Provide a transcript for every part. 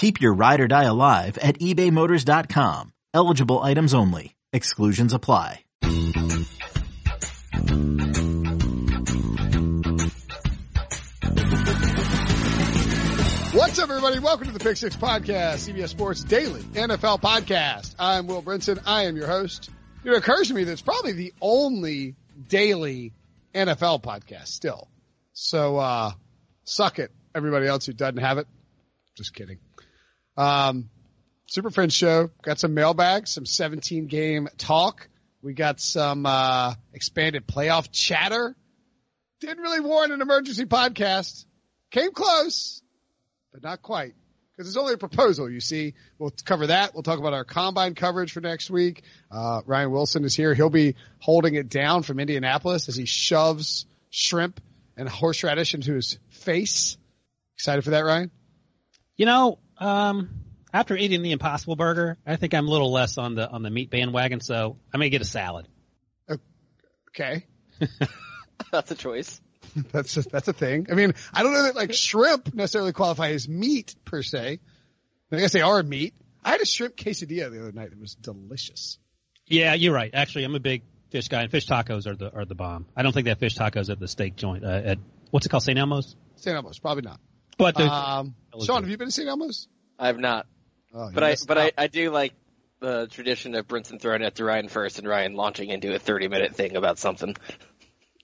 Keep your ride or die alive at ebaymotors.com. Eligible items only. Exclusions apply. What's up, everybody? Welcome to the Pick Six Podcast, CBS Sports Daily NFL Podcast. I'm Will Brinson. I am your host. It occurs to me that it's probably the only daily NFL podcast still. So, uh, suck it, everybody else who doesn't have it. Just kidding. Um, Super Friends show. Got some mailbag, some 17 game talk. We got some, uh, expanded playoff chatter. Didn't really warrant an emergency podcast. Came close, but not quite. Because it's only a proposal, you see. We'll cover that. We'll talk about our combine coverage for next week. Uh, Ryan Wilson is here. He'll be holding it down from Indianapolis as he shoves shrimp and horseradish into his face. Excited for that, Ryan? You know, um, after eating the Impossible Burger, I think I'm a little less on the on the meat bandwagon, so I may get a salad. Okay. That's a choice. That's a, that's a thing. I mean, I don't know that like shrimp necessarily qualify as meat per se. I guess they are meat. I had a shrimp quesadilla the other night. It was delicious. Yeah, you're right. Actually, I'm a big fish guy, and fish tacos are the are the bomb. I don't think they have fish tacos at the steak joint uh, at what's it called, St. Elmo's. St. Elmo's, probably not. But Um, Sean, have you been to St. Elmo's? I have not, Oh, but I but I. I do like the tradition of Brinson throwing it to Ryan first and Ryan launching into a 30 minute thing about something.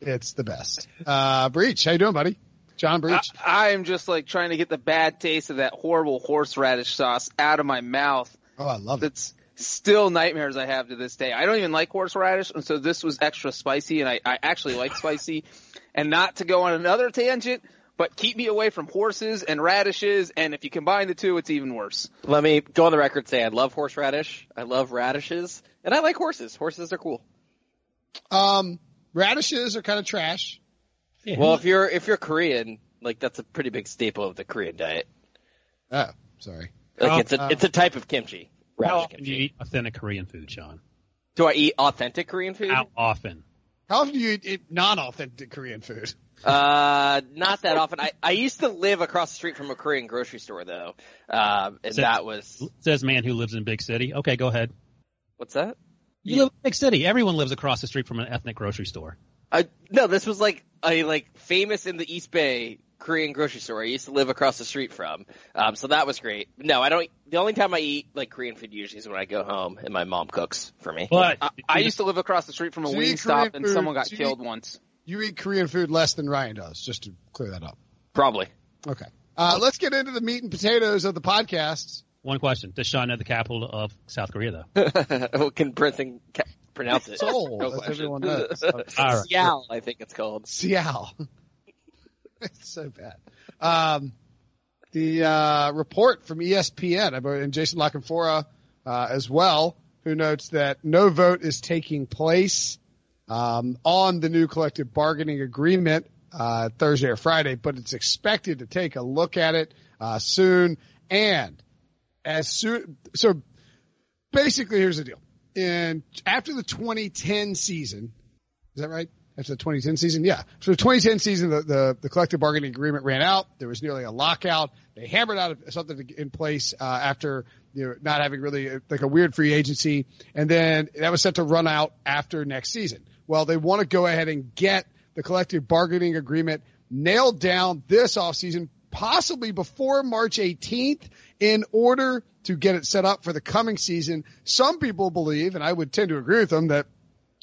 it's the best. Uh, Breech, how you doing, buddy? John Breech. I, I am just like trying to get the bad taste of that horrible horseradish sauce out of my mouth. oh, I love it. That's still nightmares I have to this day. I don't even like horseradish, and so this was extra spicy, and I, I actually like spicy. And not to go on another tangent, but keep me away from horses and radishes, and if you combine the two, it's even worse. Let me go on the record and say I love horseradish, I love radishes, and I like horses. Horses are cool. Um, radishes are kind of trash. yeah, Well, if you're if you're Korean, like that's a pretty big staple of the Korean diet. Oh, sorry. Like Oh, it's a uh, it's a type of kimchi. how Radish often do you eat authentic Korean food, Sean? Do I eat authentic Korean food? How often? How often do you eat, eat non-authentic Korean food? Uh, not that often. I, I used to live across the street from a Korean grocery store though. Um, and So- that was, Says man who lives in big city. Okay, go ahead. what's that? You live in big city. Everyone lives across the street from an ethnic grocery store. I, no, this was like a, like famous in the East Bay Korean grocery store I used to live across the street from. Um, so that was great. No, I don't, the only time I eat like Korean food usually is when I go home and my mom cooks for me. But I, I used to live across the street from a So you stop, and someone got so you killed once. You eat Korean food less than Ryan does, just to clear that up. Probably. Okay. Uh, let's get into the meat and potatoes of the podcast. one question: Does Sean know the capital of South Korea, though? Can Brinson ca- pronounce it? Seoul, No as everyone knows. All right. Seattle, I think it's called. Seattle. it's so bad. Um, the uh, report from ESPN and Jason La Canfora uh, as well, who notes that no vote is taking place um, on the new collective bargaining agreement uh, Thursday or Friday, but it's expected to take a look at it uh, soon. And as soon, so basically, here's the deal. And after the 2010 season, is that right? After the 2010 season? Yeah. So the 2010 season, the, the, the collective bargaining agreement ran out. There was nearly a lockout. They hammered out something in place, uh, after, you know, not having really uh, like a weird free agency. And then that was set to run out after next season. Well, they want to go ahead and get the collective bargaining agreement nailed down this offseason, possibly before March 18th in order to get it set up for the coming season. Some people believe, and I would tend to agree with them, that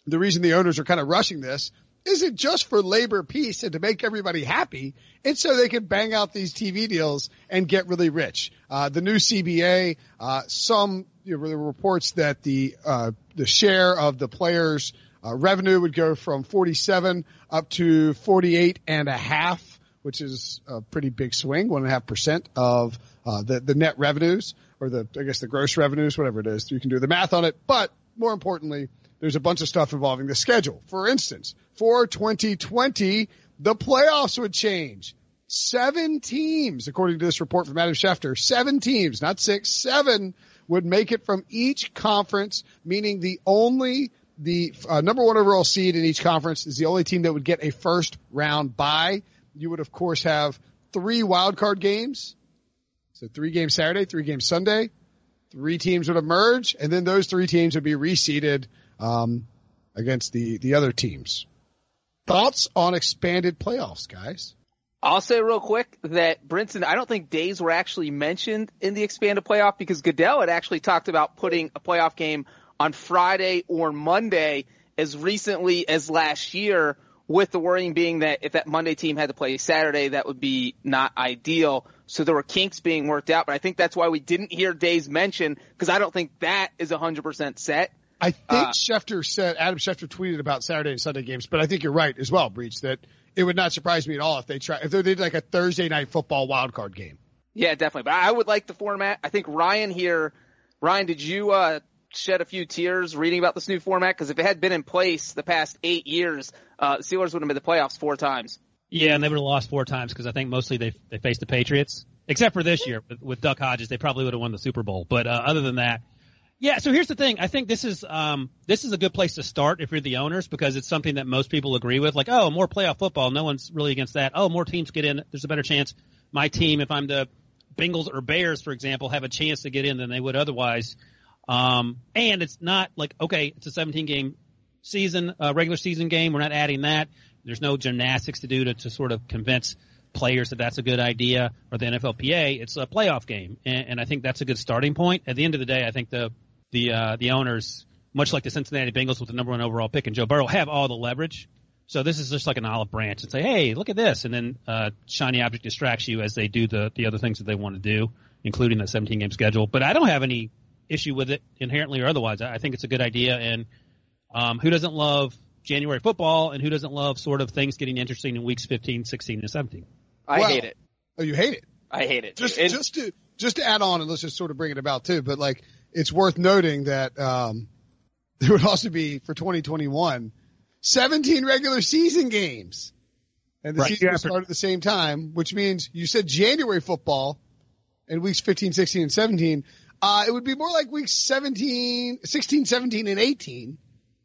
the reason the owners are kind of rushing this isn't just for labor peace and to make everybody happy. It's so they can bang out these TV deals and get really rich. Uh, the new CBA, uh, some you know, reports that the uh, the share of the players' uh, revenue would go from 47 up to 48 and a half, which is a pretty big swing, one and a half percent of uh, the the net revenues or the I guess the gross revenues, whatever it is. You can do the math on it, but more importantly, there's a bunch of stuff involving the schedule. For instance, for 2020, the playoffs would change. Seven teams, according to this report from Adam Schefter, seven teams, not six, seven would make it from each conference, meaning the only, the uh, number one overall seed in each conference is the only team that would get a first round bye. You would of course have three wildcard games. So three games Saturday, three games Sunday. Three teams would emerge and then those three teams would be reseeded um, against the the other teams. Thoughts on expanded playoffs, guys? I'll say real quick that Brinson, I don't think days were actually mentioned in the expanded playoff because Goodell had actually talked about putting a playoff game on Friday or Monday as recently as last year with the worrying being that if that Monday team had to play Saturday, that would be not ideal. So there were kinks being worked out, but I think that's why we didn't hear days mentioned because I don't think that is 100% set. I think uh, Schefter said Adam Schefter tweeted about Saturday and Sunday games, but I think you're right as well, Breech, that it would not surprise me at all if they try if they did like a Thursday night football wild card game. Yeah, definitely. But I would like the format. I think Ryan here, Ryan, did you uh, shed a few tears reading about this new format? Because if it had been in place the past eight years, uh, the Steelers would have made the playoffs four times. Yeah, and they would have lost four times because I think mostly they they faced the Patriots, except for this year with, with Duck Hodges. They probably would have won the Super Bowl. But uh, other than that, yeah, so here's the thing. I think this is um, this is a good place to start if you're the owners because it's something that most people agree with. Like, oh, more playoff football. No one's really against that. Oh, more teams get in. There's a better chance my team, if I'm the Bengals or Bears, for example, have a chance to get in than they would otherwise. Um, and it's not like okay, it's a 17 game season, uh, regular season game. We're not adding that. There's no gymnastics to do to, to sort of convince players that that's a good idea or the NFLPA. It's a playoff game, and, and I think that's a good starting point. At the end of the day, I think the the uh, the owners, much like the Cincinnati Bengals with the number one overall pick and Joe Burrow, have all the leverage. So this is just like an olive branch and say, hey, look at this, and then uh, shiny object distracts you as they do the the other things that they want to do, including the 17 game schedule. But I don't have any issue with it inherently or otherwise. I think it's a good idea, and um, who doesn't love January football, and who doesn't love sort of things getting interesting in weeks 15, 16, and 17? I well, hate it. Oh, you hate it? I hate it. Just, and, just to just to add on, and let's just sort of bring it about too. But like, it's worth noting that um, there would also be for 2021 17 regular season games. And the right. season yeah, start at the same time, which means you said January football and weeks 15, 16, and 17. Uh, it would be more like weeks 17, 16, 17, and 18.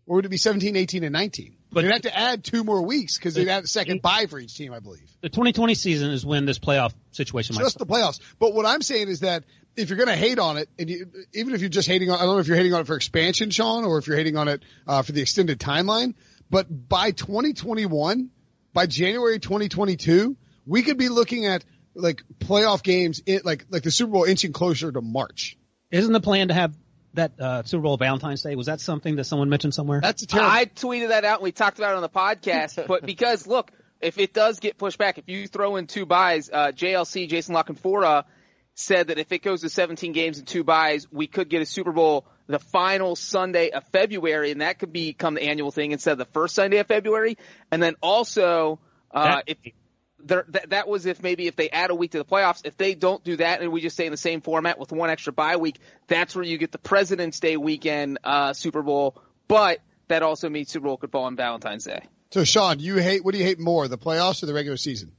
Or would it be 17, 18, and 19? But you'd have to add two more weeks because they'd have a second bye for each team, I believe. The 2020 season is when this playoff situation Just might the playoffs. But what I'm saying is that if you're going to hate on it, and you, even if you're just hating on, I don't know if you're hating on it for expansion, Sean, or if you're hating on it uh, for the extended timeline. But by 2021, by January 2022, we could be looking at like playoff games, in, like like the Super Bowl inching closer to March. Isn't the plan to have that uh, Super Bowl Valentine's Day? Was that something that someone mentioned somewhere? That's a terrible. I tweeted that out and we talked about it on the podcast. but because look, if it does get pushed back, if you throw in two byes, uh, JLC, Jason La Canfora said that if it goes to 17 games and two byes, we could get a Super Bowl the final Sunday of February, and that could become the annual thing instead of the first Sunday of February. And then also, uh, if there, that, that was if maybe if they add a week to the playoffs. If they don't do that and we just stay in the same format with one extra bye week, that's where you get the President's Day weekend uh, Super Bowl. But that also means Super Bowl could fall on Valentine's Day. So, Sean, you hate what do you hate more, the playoffs or the regular season?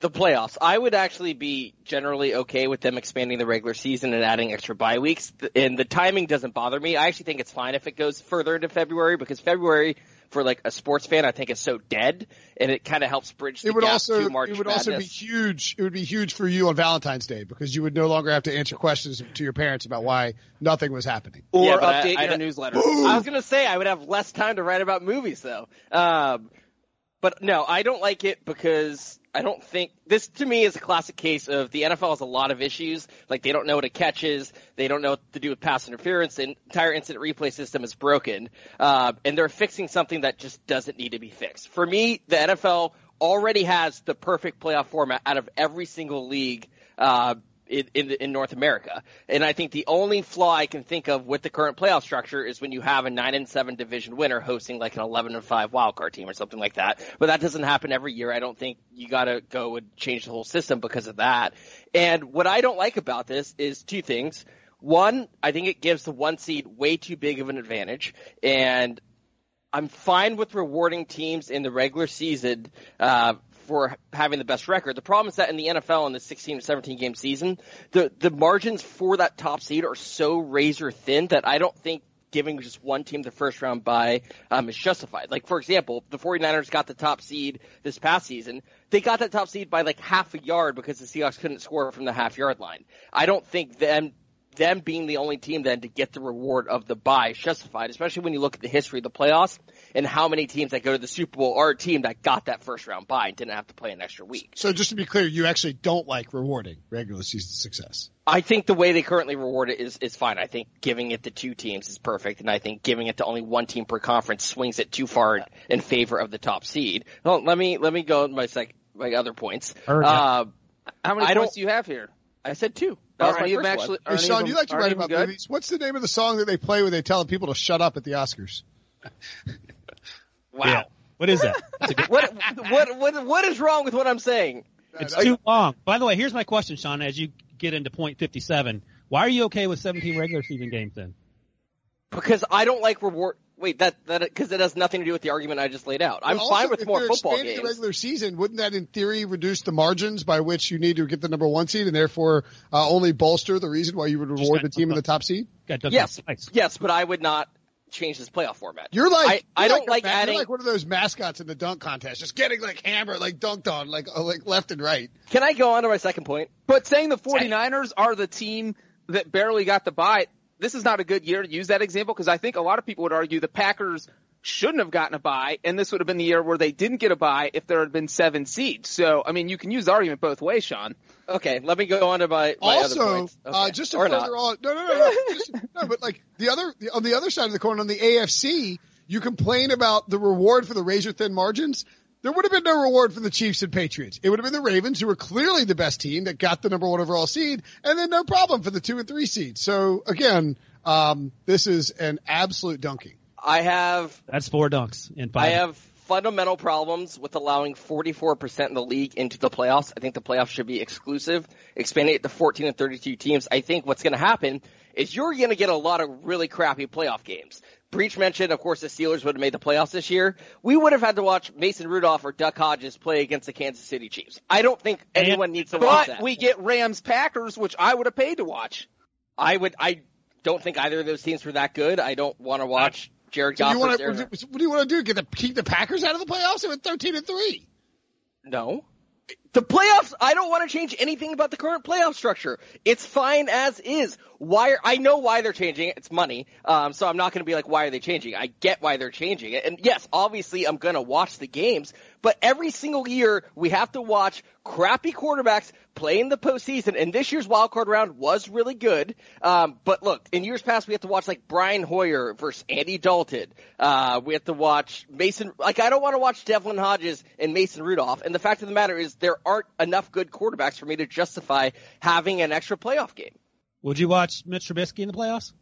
the playoffs. I would actually be generally okay with them expanding the regular season and adding extra bye weeks. And the timing doesn't bother me. I actually think it's fine if it goes further into February because February for like a sports fan, I think is so dead, and it kind of helps bridge the it would gap also, to March It would Madness. also be huge. It would be huge for you on Valentine's Day because you would no longer have to answer questions to your parents about why nothing was happening or yeah, update I, your I, newsletter. I was gonna say I would have less time to write about movies though. Um, but no, I don't like it because I don't think this to me is a classic case of the NFL has a lot of issues. Like they don't know what a catch is, they don't know what to do with pass interference. The entire instant replay system is broken, uh, and they're fixing something that just doesn't need to be fixed. For me, the NFL already has the perfect playoff format out of every single league. Uh, in, in, in North America. And I think the only flaw I can think of with the current playoff structure is when you have a nine and seven division winner hosting like an eleven and five wildcard team or something like that. But that doesn't happen every year. I don't think you got to go and change the whole system because of that. And what I don't like about this is two things. One, I think it gives the one seed way too big of an advantage, and I'm fine with rewarding teams in the regular season uh, for having the best record. The problem is that in the NFL in the 16 to 17 game season, the the margins for that top seed are so razor thin that I don't think giving just one team the first round bye um, is justified. Like for example, the 49ers got the top seed this past season. They got that top seed by like half a yard because the Seahawks couldn't score from the half yard line. I don't think them them being the only team then to get the reward of the bye is justified, especially when you look at the history of the playoffs and how many teams that go to the Super Bowl are a team that got that first round bye and didn't have to play an extra week. So just to be clear, you actually don't like rewarding regular season success. I think the way they currently reward it is, is fine. I think giving it to two teams is perfect, and I think giving it to only one team per conference swings it too far in favor of the top seed. Well, let me let me go with my sec, my other points. Uh, How many I points don't- you have here? I said two. All That was my right, you've first actually. one. Hey, Sean, even- you like to write about good? movies. What's the name of the song that they play when they tell people to shut up at the Oscars? Wow. Yeah. What is that? It's, a good, What what what what is wrong with what I'm saying? it's too long. By the way, here's my question, Sean. As you get into point 57, why are you okay with 17 regular season games then? Because I don't like reward. Wait, that that because it has nothing to do with the argument I just laid out. I'm also, fine with if more they're football games. The regular season wouldn't that, in theory, reduce the margins by which you need to get the number one seed, and therefore uh, only bolster the reason why you would reward the team in the top seed? Yes, yes, but I would not change this playoff format. You're like I, I you're don't a like ma- adding. You're like one of those mascots in the dunk contest, just getting like hammered, like dunked on, like uh, like left and right. Can I go on to my second point? But saying the 49ers are the team that barely got the bye, this is not a good year to use that example because I think a lot of people would argue the Packers shouldn't have gotten a bye, and this would have been the year where they didn't get a bye if there had been seven seeds. So, I mean, you can use the argument both ways, Sean. Okay, let me go on to my, my other also, points. uh, just to or further not. on, no, no, no, no, just, no, but like the other on the other side of the coin, on the AFC, you complain about the reward for the razor thin margins. There would have been no reward for the Chiefs and Patriots. It would have been the Ravens, who were clearly the best team that got the number one overall seed, and then no problem for the two and three seeds. So again, um, this is an absolute dunking. I have That's four dunks in five. I have fundamental problems with allowing 44% of the league into the playoffs. I think the playoffs should be exclusive, expanding it to 14 and 32 teams. I think what's going to happen is you're going to get a lot of really crappy playoff games. Breech mentioned, of course, the Steelers would have made the playoffs this year. We would have had to watch Mason Rudolph or Duck Hodges play against the Kansas City Chiefs. I don't think anyone needs to watch that. But we get Rams Packers, which I would have paid to watch. I would. I don't think either of those teams were that good. I don't want to watch Jared So Goff. you to, Aaron- what do you want to do? Get the keep the Packers out of the playoffs? They went thirteen and three. No. The playoffs, I don't want to change anything about the current playoff structure. It's fine as is. Why are, I know why they're changing it. It's money. Um, so I'm not going to be like, why are they changing? I get why they're changing it. And yes, obviously I'm going to watch the games, but every single year we have to watch crappy quarterbacks play in the postseason. And this year's wild card round was really good. Um, but look, in years past we have to watch like Brian Hoyer versus Andy Dalton. Uh, we have to watch Mason, like I don't want to watch Devlin Hodges and Mason Rudolph. And the fact of the matter is there aren't enough good quarterbacks for me to justify having an extra playoff game. Would you watch Mitch Trubisky in the playoffs?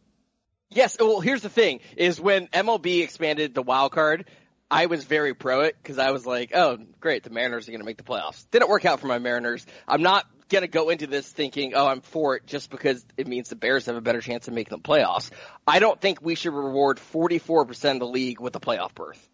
Yes. Well, here's the thing: is when MLB expanded the wild card, I was very pro it because I was like, "Oh, great, the Mariners are going to make the playoffs." Didn't work out for my Mariners. I'm not going to go into this thinking, "Oh, I'm for it," just because it means the Bears have a better chance of making the playoffs. I don't think we should reward 44% of the league with a playoff berth.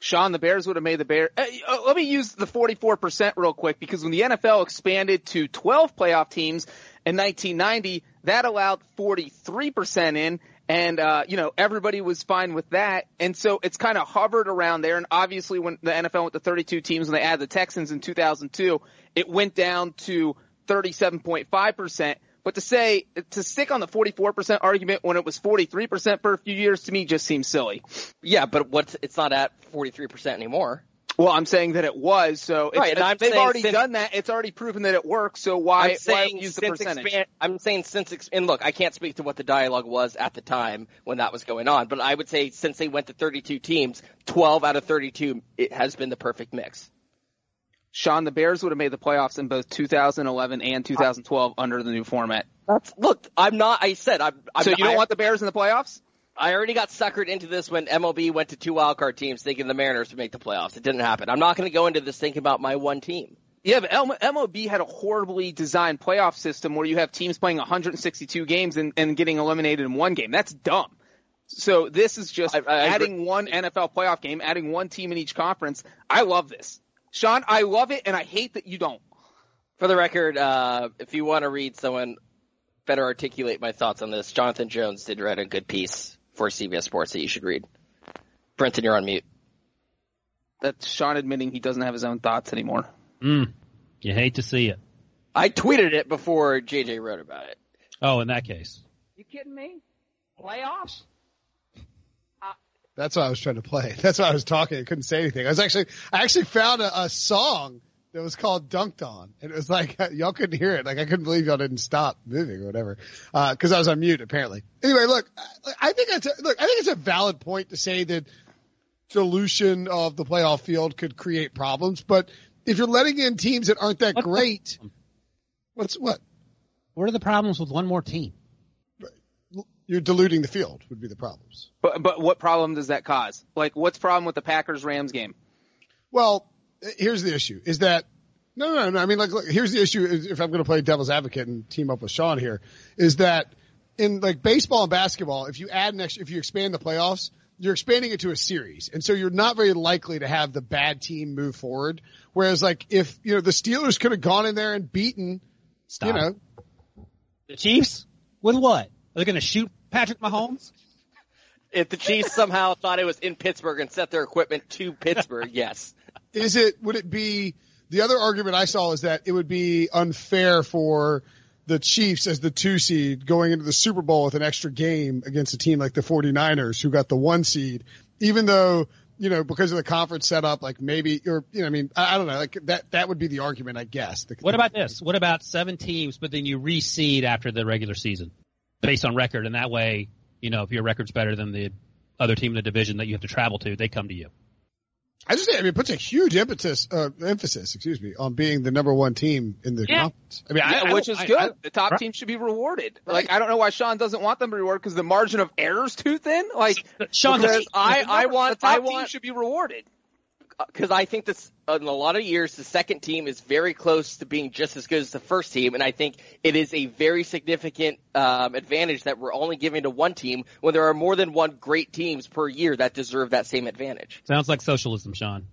Sean, the Bears would have made the Bears. Uh, uh, let me use the 44% real quick because when the NFL expanded to 12 playoff teams in 1990, that allowed 43% in. And, uh, you know, everybody was fine with that. And so it's kind of hovered around there. And obviously when the NFL went to 32 teams and they added the Texans in 2002, it went down to 37.5%. But to say, to stick on the 44% argument when it was 43% for a few years to me just seems silly. Yeah, but what's it's not at 43% anymore. Well, I'm saying that it was. So it's, Right, and I'm they've already since- done that. It's already proven that it works. So why, I'm why saying use the since percentage? expand, I'm saying since ex- and look, I can't speak to what the dialogue was at the time when that was going on, but I would say since they went to 32 teams, 12 out of 32 it has been the perfect mix. Sean, the Bears would have made the playoffs in both 2011 and 2012 under the new format. That's look, I'm not. I said I'm. I'm So you don't I, want the Bears in the playoffs? I already got suckered into this when MLB went to two wildcard teams, thinking the Mariners would make the playoffs. It didn't happen. I'm not going to go into this thinking about my one team. Yeah, but MLB had a horribly designed playoff system where you have teams playing 162 games and, and getting eliminated in one game. That's dumb. So this is just I- I adding one NFL playoff game, adding one team in each conference. I love this. Sean, I love it and I hate that you don't. For the record, uh, if you want to read someone better articulate my thoughts on this, Jonathan Jones did write a good piece for CBS Sports that you should read. Brinson, you're on mute. That's Sean admitting he doesn't have his own thoughts anymore. Mm. You hate to see it. I tweeted it before JJ wrote about it. Oh, in that case. You kidding me? Playoffs? That's what I was trying to play. That's why I was talking. I couldn't say anything. I was actually, I actually found a, a song that was called Dunked On. And it was like, y'all couldn't hear it. Like I couldn't believe y'all didn't stop moving or whatever. Uh, cause I was on mute apparently. Anyway, look, I- I think it's a, look, I think it's a valid point to say that dilution of the playoff field could create problems, but if you're letting in teams that aren't that What's the- great, what's what? What are the problems with one more team? You're diluting the field would be the problems. But but what problem does that cause? Like what's problem with the Packers Rams game? Well, here's the issue: is that no, no, no. I mean, like, look, here's the issue: if I'm going to play devil's advocate and team up with Sean here, is that in like baseball and basketball, if you add an extra, if you expand the playoffs, you're expanding it to a series, and so you're not very likely to have the bad team move forward. Whereas, like, if you know the Steelers could have gone in there and beaten, Stop. you know, The Chiefs? With what? Are they going to shoot Patrick Mahomes? If the Chiefs somehow thought it was in Pittsburgh and set their equipment to Pittsburgh, yes. Is it would it be the other argument I saw is that it would be unfair for the Chiefs as the two seed going into the Super Bowl with an extra game against a team like the 49ers who got the one seed, even though, you know, because of the conference setup, like maybe, or, you know, I mean, I, I don't know, like that, that would be the argument, I guess. The- What about this? What about seven teams, but then you reseed after the regular season based on record, and that way, you know, if your record's better than the other team in the division that you have to travel to, they come to you. I just think, I mean, it puts a huge impetus, uh, emphasis, excuse me, on being the number one team in the Yeah. conference. I mean, Yeah, I which don't- is good. I- the top Right. team should be rewarded. Right. Like I don't know why Sean doesn't want them to be rewarded because the margin of error is too thin. Like Sean, because I- the I want- the top I team want- should be rewarded. Because I think this, in a lot of years, the second team is very close to being just as good as the first team, and I think it is a very significant um, advantage that we're only giving to one team when there are more than one great teams per year that deserve that same advantage. sounds like socialism, Sean.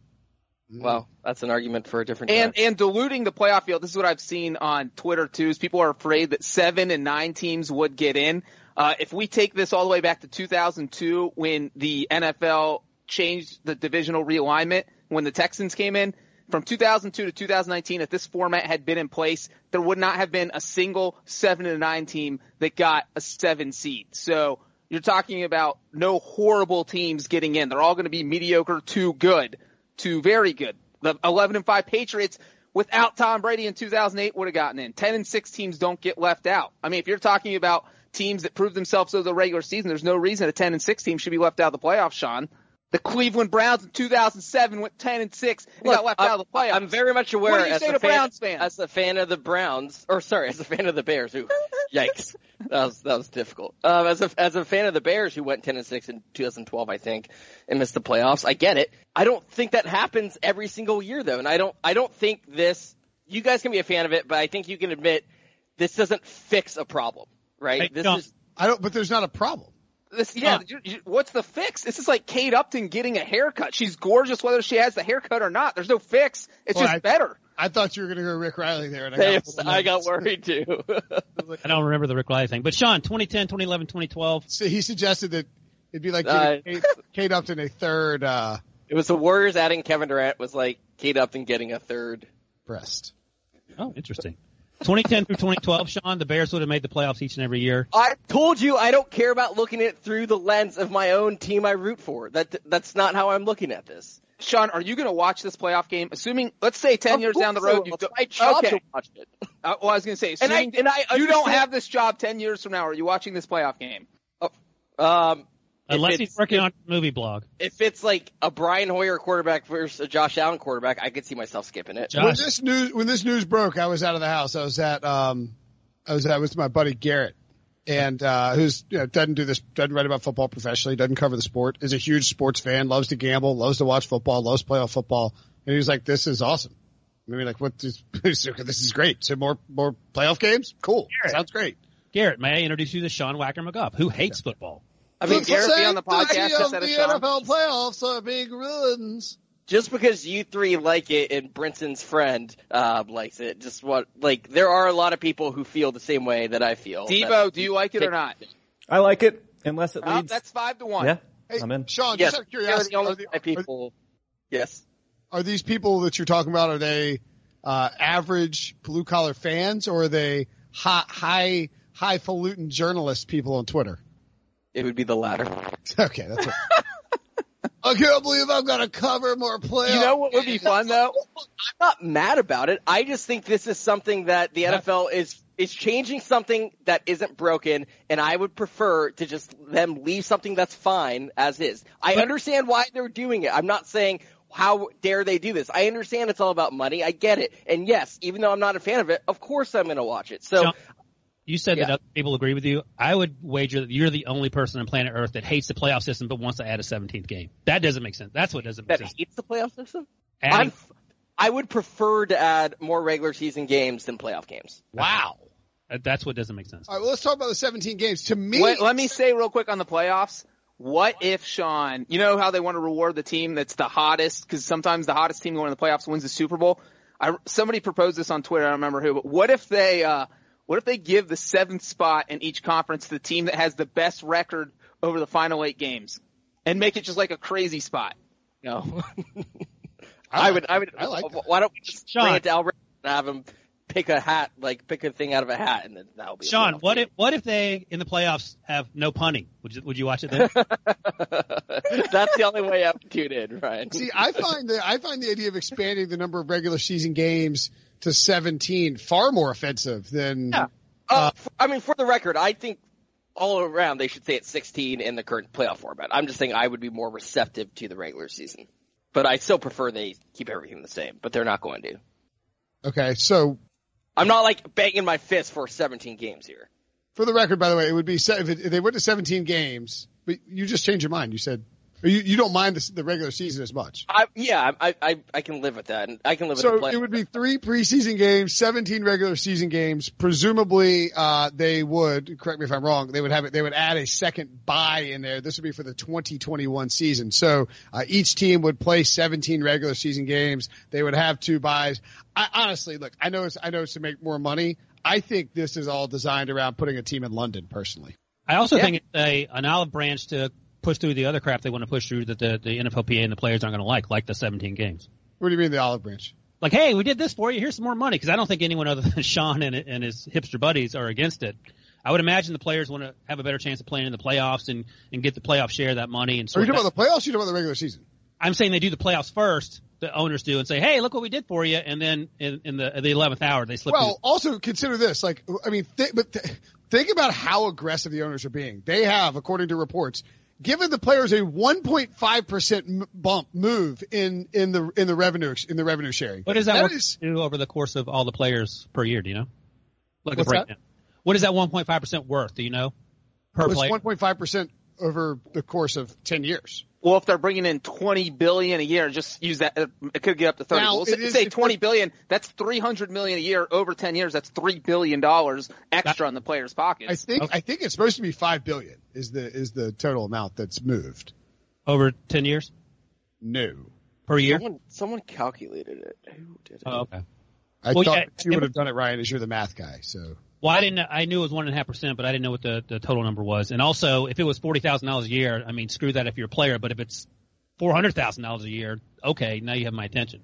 Well, that's an argument for a different And time. and diluting the playoff field. This is what I've seen on Twitter too. Is people are afraid that seven and nine teams would get in. Uh, if we take this all the way back to 2002, when the NFL changed the divisional realignment, when the Texans came in, from 2002 to 2019, if this format had been in place, there would not have been a single seven and nine team that got a seven seed. So you're talking about no horrible teams getting in. They're all going to be mediocre to good to very good. The 11 and 5 Patriots without Tom Brady in 2008 would have gotten in. 10 and 6 teams don't get left out. I mean, if you're talking about teams that prove themselves over the regular season, there's no reason a 10 and 6 team should be left out of the playoffs, Sean. The Cleveland Browns in 2007 went 10 and 6 and got left I'm, out of the playoffs. I'm very much aware What do you as say a to fan, Browns fans? as a fan of the Browns, or sorry, as a fan of the Bears. Who, yikes, that was that was difficult. Um, as a as a fan of the Bears, who went ten and six in 2012, I think, and missed the playoffs. I get it. I don't think that happens every single year, though, and I don't I don't think this. You guys can be a fan of it, but I think you can admit this doesn't fix a problem, right? Hey, this John, is I don't, but there's not a problem. This, yeah, Huh. you- you- what's the fix? This is like Kate Upton getting a haircut. She's gorgeous whether she has the haircut or not. There's no fix. It's Well, just I- better. I thought you were going to go Rick Reilly there. And I, got a I got worried too. I don't remember the Rick Reilly thing. But Sean, 2010, 2011, 2012. So he suggested that it'd be like Uh, Kate, Kate Upton a third uh, it was the Warriors adding Kevin Durant was like Kate Upton getting a third. breast. Oh, interesting. 2010 through 2012, Sean, the Bears would have made the playoffs each and every year. I told you I don't care about looking at it through the lens of my own team I root for. That that's not how I'm looking at this. Sean, are you going to watch this playoff game? Assuming, let's say, ten Of years down the course I road, will. you go. It's my job okay. to watch it. Uh, well, I was going to say, And I- assuming and I you don't have this job ten years from now, are you watching this playoff game? Um, if Unless he's working on a movie blog. if it's like a Brian Hoyer quarterback versus a Josh Allen quarterback, I could see myself skipping it. Josh- When this news when this news broke, I was out of the house. I was at um, I was at with my buddy Garrett, and uh, who's you know doesn't do this, doesn't write about football professionally, doesn't cover the sport, is a huge sports fan, loves to gamble, loves to watch football, loves playoff football, and he was like, "This is awesome." I mean, like, what? This, this is great. So more more playoff games, cool. Garrett. Sounds great. Garrett, may I introduce you to Sean Wagner-McGough, who hates football? I mean, The Garrett be on the sanctity podcast of instead of the NFL playoffs are being ruined. Just because you three like it and Brinson's friend uh, likes it, just what like there are a lot of people who feel the same way that I feel. Debo, do you like it or not? I like it unless it Oh, leads. that's five to one. yeah, Hey, I'm in. Sean, yes, just out of they're curiosity, the only are, the- five people. Yes. are these people that you're talking about? Are they uh, average blue collar fans, or are they high high highfalutin journalist people on Twitter? It would be the latter. Okay, that's it. I can't believe I've got to cover more playoffs. You know what would be fun though? I'm not mad about it. I just think this is something that the NFL is is changing something that isn't broken, and I would prefer to just them leave something that's fine as is. I understand why they're doing it. I'm not saying how dare they do this. I understand it's all about money. I get it. And yes, even though I'm not a fan of it, of course I'm going to watch it. So Sean, You said that Yeah. other people agree with you. I would wager that you're the only person on planet Earth that hates the playoff system but wants to add a 17th game. That doesn't make sense. That's what doesn't make that sense. hates the playoff system. Adding- I'm, I would prefer to add more regular season games than playoff games. Wow. that's what doesn't make sense. All right, well, let's talk about the 17 games. To me, Wait, let me say real quick on the playoffs. What if Sean? You know how they want to reward the team that's the hottest because sometimes the hottest team going to the playoffs wins the Super Bowl. I somebody proposed this on Twitter. I don't remember who, but what if they uh, what if they give the seventh spot in each conference to the team that has the best record over the final eight games and make it just like a crazy spot? No. I I would, I would, I like that. why don't we just Sean. bring it to Albert and have him pick a hat, like pick a thing out of a hat and then that'll be Sean, what game. if what if they in the playoffs have no punting? Would you would you watch it then? That's the only way I would tune in, Ryan. see, I find the I find the idea of expanding the number of regular season games to 17 far more offensive than. Yeah. Uh, f- I mean, for the record, I think all around they should say it's 16 in the current playoff format. I'm just saying I would be more receptive to the regular season, but I still prefer they keep everything the same. But they're not going to. Okay, so I'm not like banging my fist for 17 games here. for the record, by the way, it would be se- if, it, if they went to 17 games, but you just changed your mind. You said you you don't mind the, the regular season as much. I, yeah, I, I, I can live with that, I can live with So the play. it would be three preseason games, 17 regular season games. Presumably, uh, they would, correct me if I'm wrong, they would have it, they would add a second bye in there. This would be for the 2021 season. So, uh, each team would play 17 regular season games. They would have two byes. I honestly, look, I know it's, I know it's to make more money. I think this is all designed around putting a team in London personally. I also Yeah. think it's a an olive branch to push through the other crap they want to push through that the, the NFLPA and the players aren't going to like, like the 17 games. What do you mean the olive branch? Like, hey, we did this for you. Here's some more money. Because I don't think anyone other than Sean and, and his hipster buddies are against it. I would imagine the players want to have a better chance of playing in the playoffs and, and get the playoff share of that money. And Are sort you talking that- about the playoffs? Or are you talking about the regular season? I'm saying they do the playoffs first. The owners do and say, "Hey, look what we did for you," and then in, in the the eleventh hour they slip. Well, also consider this. Like, I mean, th- but th- think about how aggressive the owners are being. They have, according to reports, given the players a 1.5 percent bump move in in the in the revenue in the revenue sharing. what does that, That is- do over the course of all the players per year? Do you know? Like What's breakdown. What is that 1.5 percent worth? Do you know? Per It's player. 1.5 percent over the course of 10 years. Well, if they're bringing in twenty billion a year, just use that. uh, It could get up to thirty. Now, we'll say, is- say twenty billion. That's three hundred million a year over ten years. That's three billion dollars extra in the players' pockets. I think Okay. I think it's supposed to be five billion is the is the total amount that's moved. over 10 years No, per year. Someone, someone calculated it. Who did it? Oh, okay. I Well, thought yeah, you would have done it, Ryan, as you're the math guy. So Well, I didn't. I knew it was one and a half percent, but I didn't know what the, the total number was. And also, if it was forty thousand dollars a year, I mean, screw that if you're a player. But if it's four hundred thousand dollars a year, okay, now you have my attention.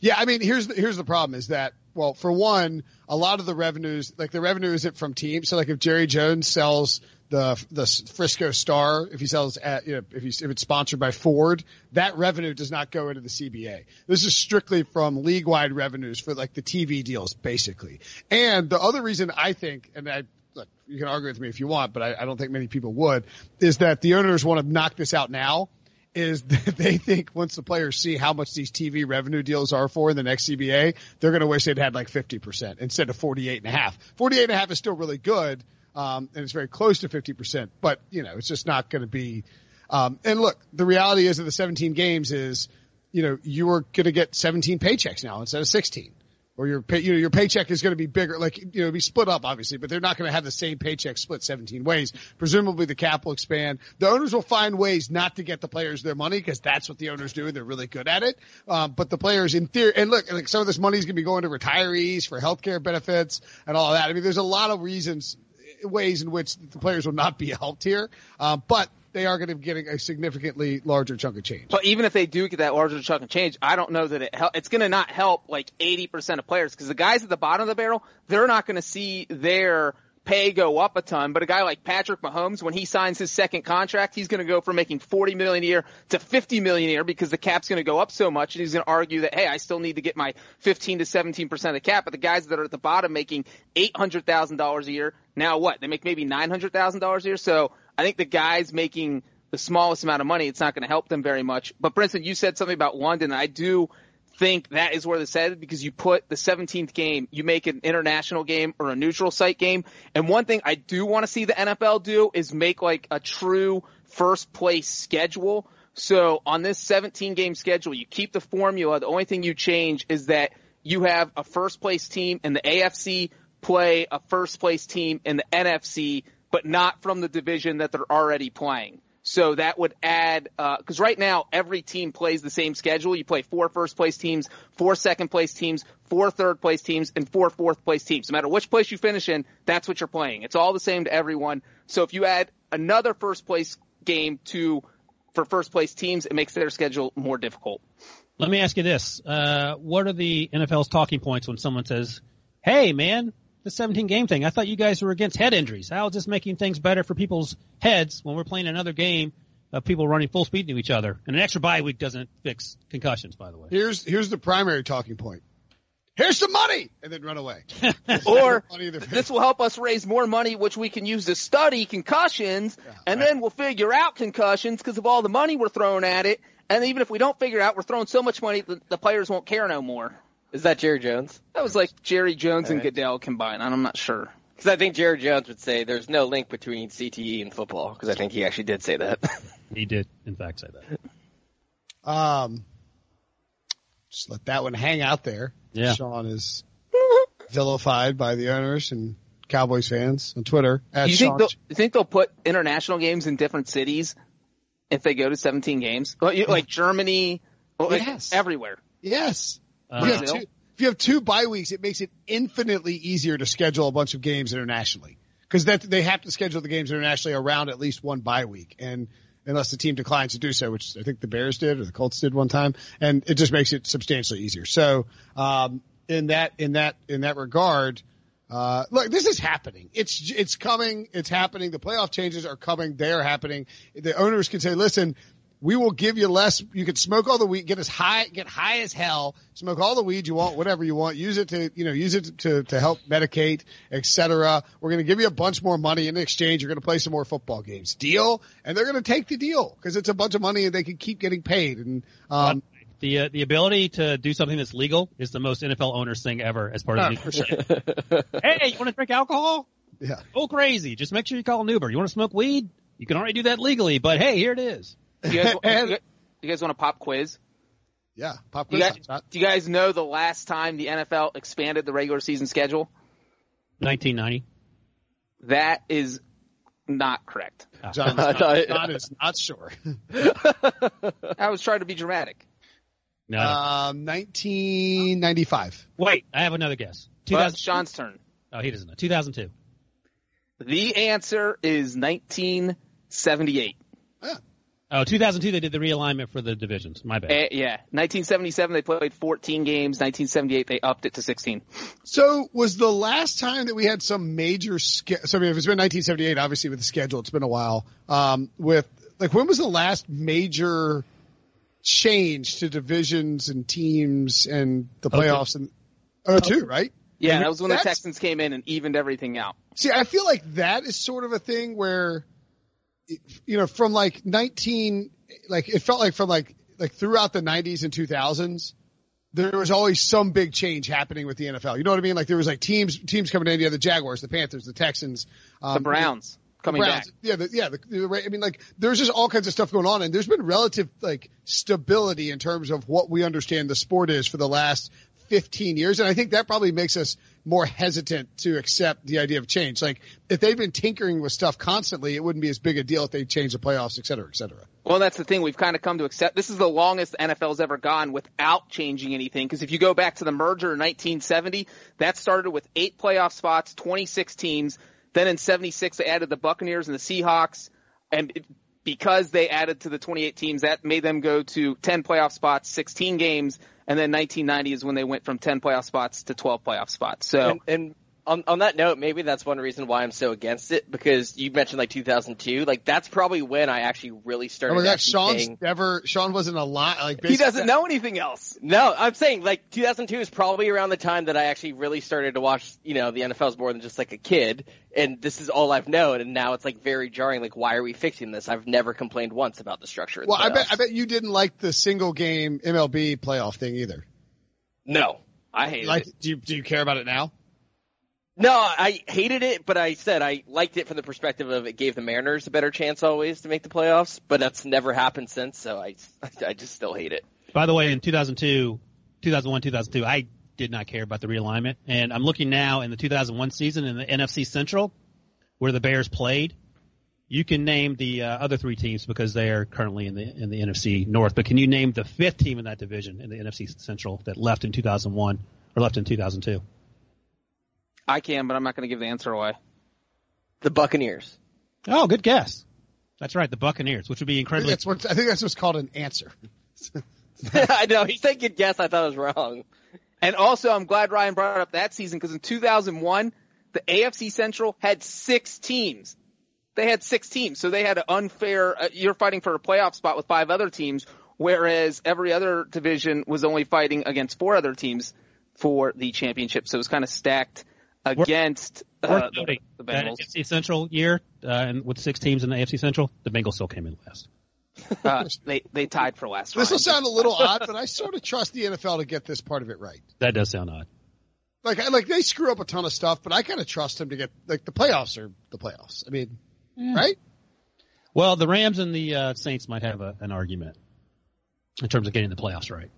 Yeah, I mean, here's the, here's the problem is that well, for one, a lot of the revenues, like the revenue isn't from teams. So like if Jerry Jones sells the the Frisco Star, if he sells at you know if he's if it's sponsored by Ford, that revenue does not go into the CBA. This is strictly from league wide revenues for like the TV deals, basically. And the other reason I think, and I look, you can argue with me if you want, but I, I don't think many people would, is that the owners want to knock this out now is that they think once the players see how much these TV revenue deals are for in the next CBA, they're going to wish they'd had like 50% instead of 48 and a half. 48 and a half is still really good. Um, and it's very close to 50%, but you know, it's just not going to be, um, and look, the reality is of the 17 games is, you know, you are going to get 17 paychecks now instead of 16 or your pay, you know, your paycheck is going to be bigger, like, you know, be split up obviously, but they're not going to have the same paycheck split 17 ways. Presumably the cap will expand. The owners will find ways not to get the players their money because that's what the owners do. They're really good at it. Um, but the players in theory, and look, like some of this money is going to be going to retirees for healthcare benefits and all that. I mean, there's a lot of reasons, ways in which the players will not be helped here. Um, but they are going to be getting a significantly larger chunk of change. But even if they do get that larger chunk of change, I don't know that it hel- it's going to not help like 80% of players because the guys at the bottom of the barrel, they're not going to see their pay go up a ton. But a guy like Patrick Mahomes, when he signs his second contract, he's going to go from making 40 million a year to 50 million a year because the cap's going to go up so much. And he's going to argue that, hey, I still need to get my 15 to 17% of the cap. But the guys that are at the bottom making $800,000 a year, now what? They make maybe $900,000 a year. So I think the guys making the smallest amount of money, it's not going to help them very much. But Brinson, you said something about London. I do think that is where this headed because you put the 17th game, you make an international game or a neutral site game. And one thing I do want to see the NFL do is make like a true first place schedule. So on this 17 game schedule, you keep the formula. The only thing you change is that you have a first place team in the AFC play a first place team in the NFC, but not from the division that they're already playing. So that would add, because uh, right now every team plays the same schedule. You play four first place teams, four second place teams, four third place teams, and four fourth place teams. No matter which place you finish in, that's what you're playing. It's all the same to everyone. So if you add another first place game to for first place teams, it makes their schedule more difficult. Let me ask you this: uh, What are the NFL's talking points when someone says, "Hey, man, the 17 game thing. I thought you guys were against head injuries. How is this making things better for people's heads when we're playing another game of people running full speed to each other? And an extra bye week doesn't fix concussions, by the way. Here's here's the primary talking point. Here's some money, and then run away. or this will help us raise more money, which we can use to study concussions, yeah, and right. then we'll figure out concussions because of all the money we're throwing at it. And even if we don't figure out, we're throwing so much money that the players won't care no more. Is that Jerry Jones? That was like Jerry Jones All and right. Goodell combined. I'm not sure. Because I think Jerry Jones would say there's no link between CTE and football. Because I think he actually did say that. he did, in fact, say that. Um, just let that one hang out there. Yeah. Sean is vilified by the owners and Cowboys fans on Twitter. Do you think, you think they'll put international games in different cities if they go to 17 games? Like Germany, like yes. everywhere. Yes. Uh, you two, if you have two bye weeks, it makes it infinitely easier to schedule a bunch of games internationally because that they have to schedule the games internationally around at least one bye week, and unless the team declines to do so, which I think the Bears did or the Colts did one time, and it just makes it substantially easier. So um, in that in that in that regard. Uh, look, this is happening. It's, it's coming. It's happening. The playoff changes are coming. They're happening. The owners can say, listen, we will give you less. You can smoke all the weed, get as high, get high as hell, smoke all the weed you want, whatever you want. Use it to, you know, use it to, to help medicate, etc. We're going to give you a bunch more money in exchange. You're going to play some more football games. Deal? And they're going to take the deal because it's a bunch of money and they can keep getting paid. And, um, the uh, the ability to do something that's legal is the most NFL owners thing ever as part of the. Sure. hey, you want to drink alcohol? Yeah. Go crazy. Just make sure you call an Uber. You want to smoke weed? You can already do that legally, but hey, here it is. Do you guys, and, you guys want a pop quiz? Yeah, pop quiz. Do you, guys, do you guys know the last time the NFL expanded the regular season schedule? 1990. That is not correct. Ah. John, is not, John is not sure. I was trying to be dramatic. No. Um, 1995. Wait, I have another guess. 2000- Sean's turn. Oh, he doesn't know. 2002. The answer is 1978. Yeah. Oh, 2002 they did the realignment for the divisions. My bad. Eh, yeah, 1977 they played 14 games. 1978 they upped it to 16. So was the last time that we had some major ske- so I mean if it's been 1978 obviously with the schedule it's been a while um with like when was the last major change to divisions and teams and the Oh, two. playoffs and oh two right Yeah, And that was when the Texans came in and evened everything out. See, I feel like that is sort of a thing where, you know, from like 19, like it felt like from like, like throughout the 90s and 2000s, there was always some big change happening with the NFL. You know what I mean? Like there was like teams, teams coming in, yeah, the Jaguars, the Panthers, the Texans, um, The Browns coming Browns. back. Yeah, the, yeah. The, the, I mean, like, there's just all kinds of stuff going on, and there's been relative like stability in terms of what we understand the sport is for the last 15 years, and I think that probably makes us more hesitant to accept the idea of change. Like, if they've been tinkering with stuff constantly, it wouldn't be as big a deal if they changed the playoffs, et cetera, et cetera. Well, that's the thing. We've kind of come to accept this is the longest the NFL's ever gone without changing anything. Because if you go back to the merger in 1970, that started with eight playoff spots, 26 teams. Then in 76, they added the Buccaneers and the Seahawks. And because they added to the 28 teams, that made them go to 10 playoff spots, 16 games. And then 1990 is when they went from 10 playoff spots to 12 playoff spots. So And, and on, on that note, maybe that's one reason why I'm so against it because you mentioned like 2002. Like that's probably when I actually really started. Oh my God, actually Sean's paying- never, Sean wasn't a lot, like, he doesn't know anything else. No, I'm saying like 2002 is probably around the time that I actually really started to watch, you know, the NFL's more than just like a kid. And this is all I've known. And now it's like very jarring. Like, why are we fixing this? I've never complained once about the structure. Of the Well, I bet. I bet you didn't like the single game MLB playoff thing either. No, I hate Like, it. do you, do you care about it now? No, I hated it, but I said I liked it from the perspective of it gave the Mariners a better chance always to make the playoffs. But that's never happened since, so I I just still hate it. By the way, in 2002, 2001, 2002, I did not care about the realignment. And I'm looking now in the 2001 season in the NFC Central, where the Bears played. You can name the uh, other three teams because they are currently in the in the NFC North. But can you name the fifth team in that division in the NFC Central that left in 2001 or left in 2002? I can, but I'm not going to give the answer away. The Buccaneers. Oh, good guess. That's right, the Buccaneers, which would be I think incredibly. that's what, I think that's what's called an answer. I know he said good guess. I thought it was wrong. And also, I'm glad Ryan brought up that season because in 2001, the AFC Central had six teams. They had six teams, so they had an unfair. Uh, you're fighting for a playoff spot with five other teams, whereas every other division was only fighting against four other teams for the championship. So it was kind of stacked against uh, Worth the, the Bengals. NFC Central year, uh, and with six teams in the AFC Central, the Bengals still came in last. Uh, they they tied for last. This will sound a little odd, but I sort of trust the NFL to get this part of it right. That does sound odd. Like, I, like they screw up a ton of stuff, but I kind of trust them to get like the playoffs are the playoffs. I mean, right? Well, the Rams and the uh, Saints might have a, an argument in terms of getting the playoffs right.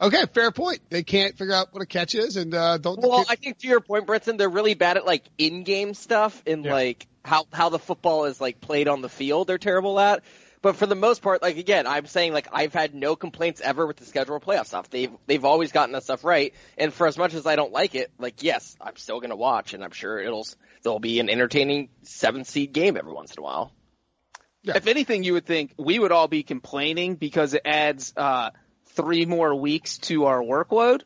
Okay, fair point. They can't figure out what a catch is, and uh, don't. Well, I think to your point, Brinson, they're really bad at like in-game stuff and Yeah. like how how the football is like played on the field. They're terrible at. But for the most part, like again, I'm saying like I've had no complaints ever with the schedule of playoff stuff. They've they've always gotten that stuff right. And for as much as I don't like it, like yes, I'm still gonna watch, and I'm sure it'll there'll be an entertaining seven seed game every once in a while. If anything, you would think we would all be complaining because it adds uh, three more weeks to our workload,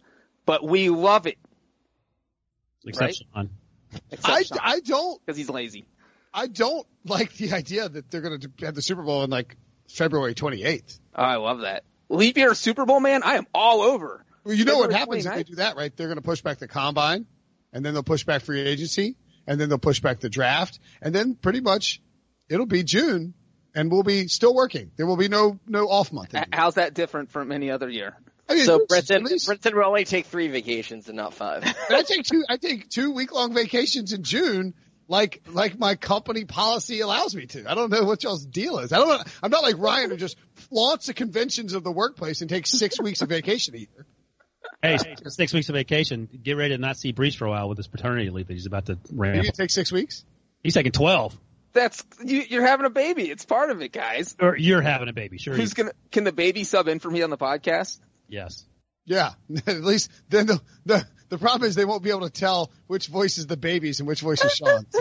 but we love it Except Right. Sean. I, except I don't because he's lazy. I don't like the idea that they're going to have the Super Bowl in like February 28th. Oh, I love that leap year Super Bowl, man. I am all over. Well, you know what February happens if they do that, right? They're going to push back the combine, and then they'll push back free agency, and then they'll push back the draft, and then pretty much it'll be June, and we'll be still working. There will be no no off month. H- How's that different from any other year? I mean, So at Brinson, least- Brinson will only take three vacations and not five. And I take two I take two week long vacations in June. Like, like my company policy allows me to. I don't know what y'all's deal is. I don't know. I'm not like Ryan who just flaunts the conventions of the workplace and takes six weeks of vacation a year. Hey, six weeks of vacation. Get ready to not see Breech for a while with his paternity leave that he's about to ramp. Maybe it takes six weeks. He's taking 12. That's you, you're having a baby. It's part of it, guys. Or you're having a baby, sure. Who's you- gonna? Can the baby sub in for me on the podcast? yes. Yeah. At least then the, the, the problem is they won't be able to tell which voice is the baby's and which voice is Sean's.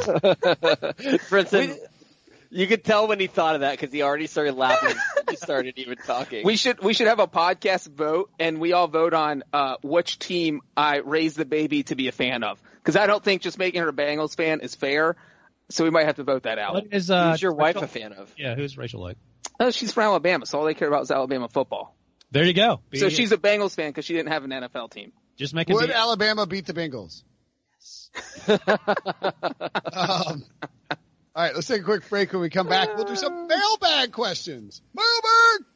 Brinson, You could tell when he thought of that because he already started laughing. he started even talking. We should we should have a podcast vote, and we all vote on uh, which team I raise the baby to be a fan of. Because I don't think just making her a Bengals fan is fair. So we might have to vote that out. What is uh, Who's your wife Rachel- a fan of? Yeah, who's Rachel like? Oh, she's from Alabama, so all they care about is Alabama football. There you go. So Be- she's a Bengals fan because she didn't have an NFL team. just make making. Would be- Alabama beat the Bengals? um, all right, let's take a quick break. When we come back, we'll do some mailbag questions. Mailbag.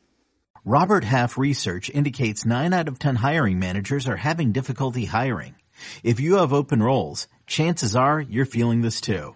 Robert Half research indicates 9 out of 10 hiring managers are having difficulty hiring. If you have open roles, chances are you're feeling this too.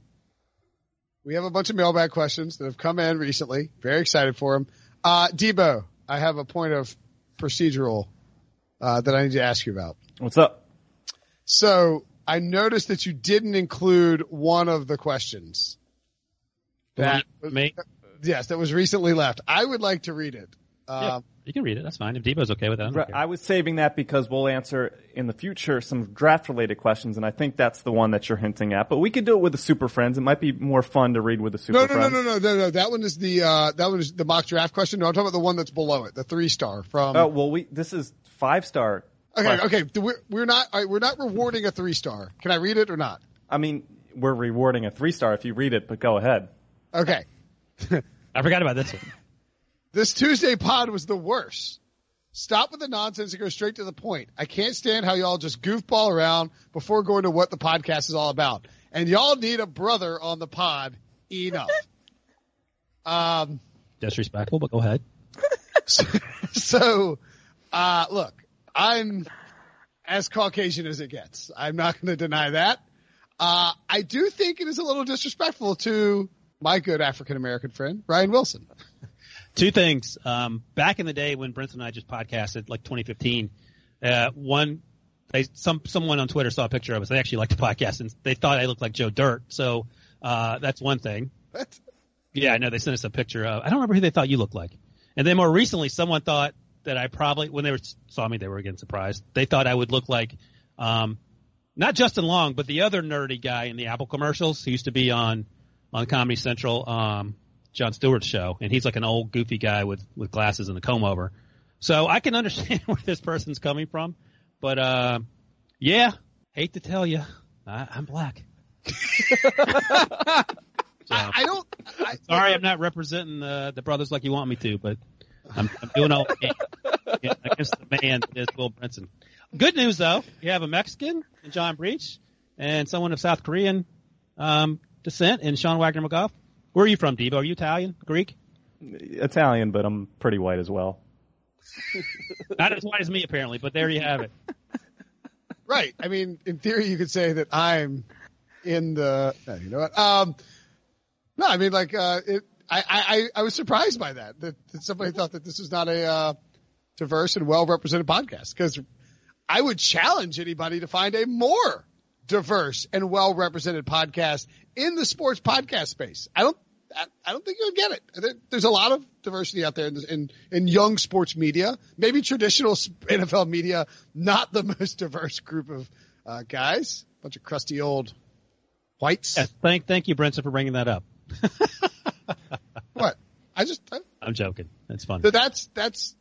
we have a bunch of mailbag questions that have come in recently. Very excited for them. Uh, Debo, I have a point of procedural uh, that I need to ask you about. What's up? So I noticed that you didn't include one of the questions. That Me? yes, that was recently left. I would like to read it. Yeah, Um, you can read it. That's fine. If Debo's okay with that, I Right, care. I was saving that because we'll answer in the future some draft related questions, and I think that's the one that you're hinting at. But we could do it with the Super Friends. It might be more fun to read with the Super no, no, no, Friends. no, no, no, no. That one is the uh, that one is the mock draft question. No, I'm talking about the one that's below it, the three star from. Oh well, we this is five star. okay, okay. We're we're not all right, we're not rewarding a three star. Can I read it or not? I mean, we're rewarding a three star if you read it, but go ahead. Okay. I forgot about this one. This Tuesday pod was the worst. Stop with the nonsense and go straight to the point. I can't stand how y'all just goofball around before going to what the podcast is all about. And y'all need a brother on the pod enough. um, Disrespectful, but go ahead. so, uh, look, I'm as Caucasian as it gets. I'm not going to deny that. Uh, I do think it is a little disrespectful to my good African American friend, Ryan Wilson. Two things. Um, back in the day when Brinson and I just podcasted, like 2015, uh, one, they, some, someone on Twitter saw a picture of us. They actually liked the podcast and they thought I looked like Joe Dirt. So, uh, that's one thing. What? Yeah, I know. They sent us a picture of, I don't remember who they thought you looked like. And then more recently, someone thought that I probably, when they were, saw me, they were again surprised. They thought I would look like, um, not Justin Long, but the other nerdy guy in the Apple commercials who used to be on, on Comedy Central, um, Jon Stewart's show. And he's like an old goofy guy with, with glasses and a comb over. So I can understand where this person's coming from. But, uh, yeah, hate to tell you, I, I'm black. So- I, I don't. I, Sorry, I'm not representing the the brothers like you want me to, but I'm, I'm doing all I can against the man that is Will Brinson. Good news though, you have a Mexican in John Breech and someone of South Korean um, descent in Sean Wagner McGough. Where are you from, Debo? Are you Italian, Greek? Italian, but I'm pretty white as well. Not as white as me apparently, but there you have it. Right. I mean, in theory, you could say that I'm in the. no, You know what? Um, no, I mean, like, uh, it. I, I, I was surprised by that, that that somebody thought that this was not a uh, diverse and well represented podcast because I would challenge anybody to find a more diverse and well represented podcast in the sports podcast space. I don't. I, I don't think you'll get it. There's a lot of diversity out there in, in in young sports media. Maybe traditional NFL media, not the most diverse group of uh, guys. Bunch of crusty old whites. Yes, thank thank you, Brinson, for bringing that up. What? I just I, I'm joking. That's fun. But that's that's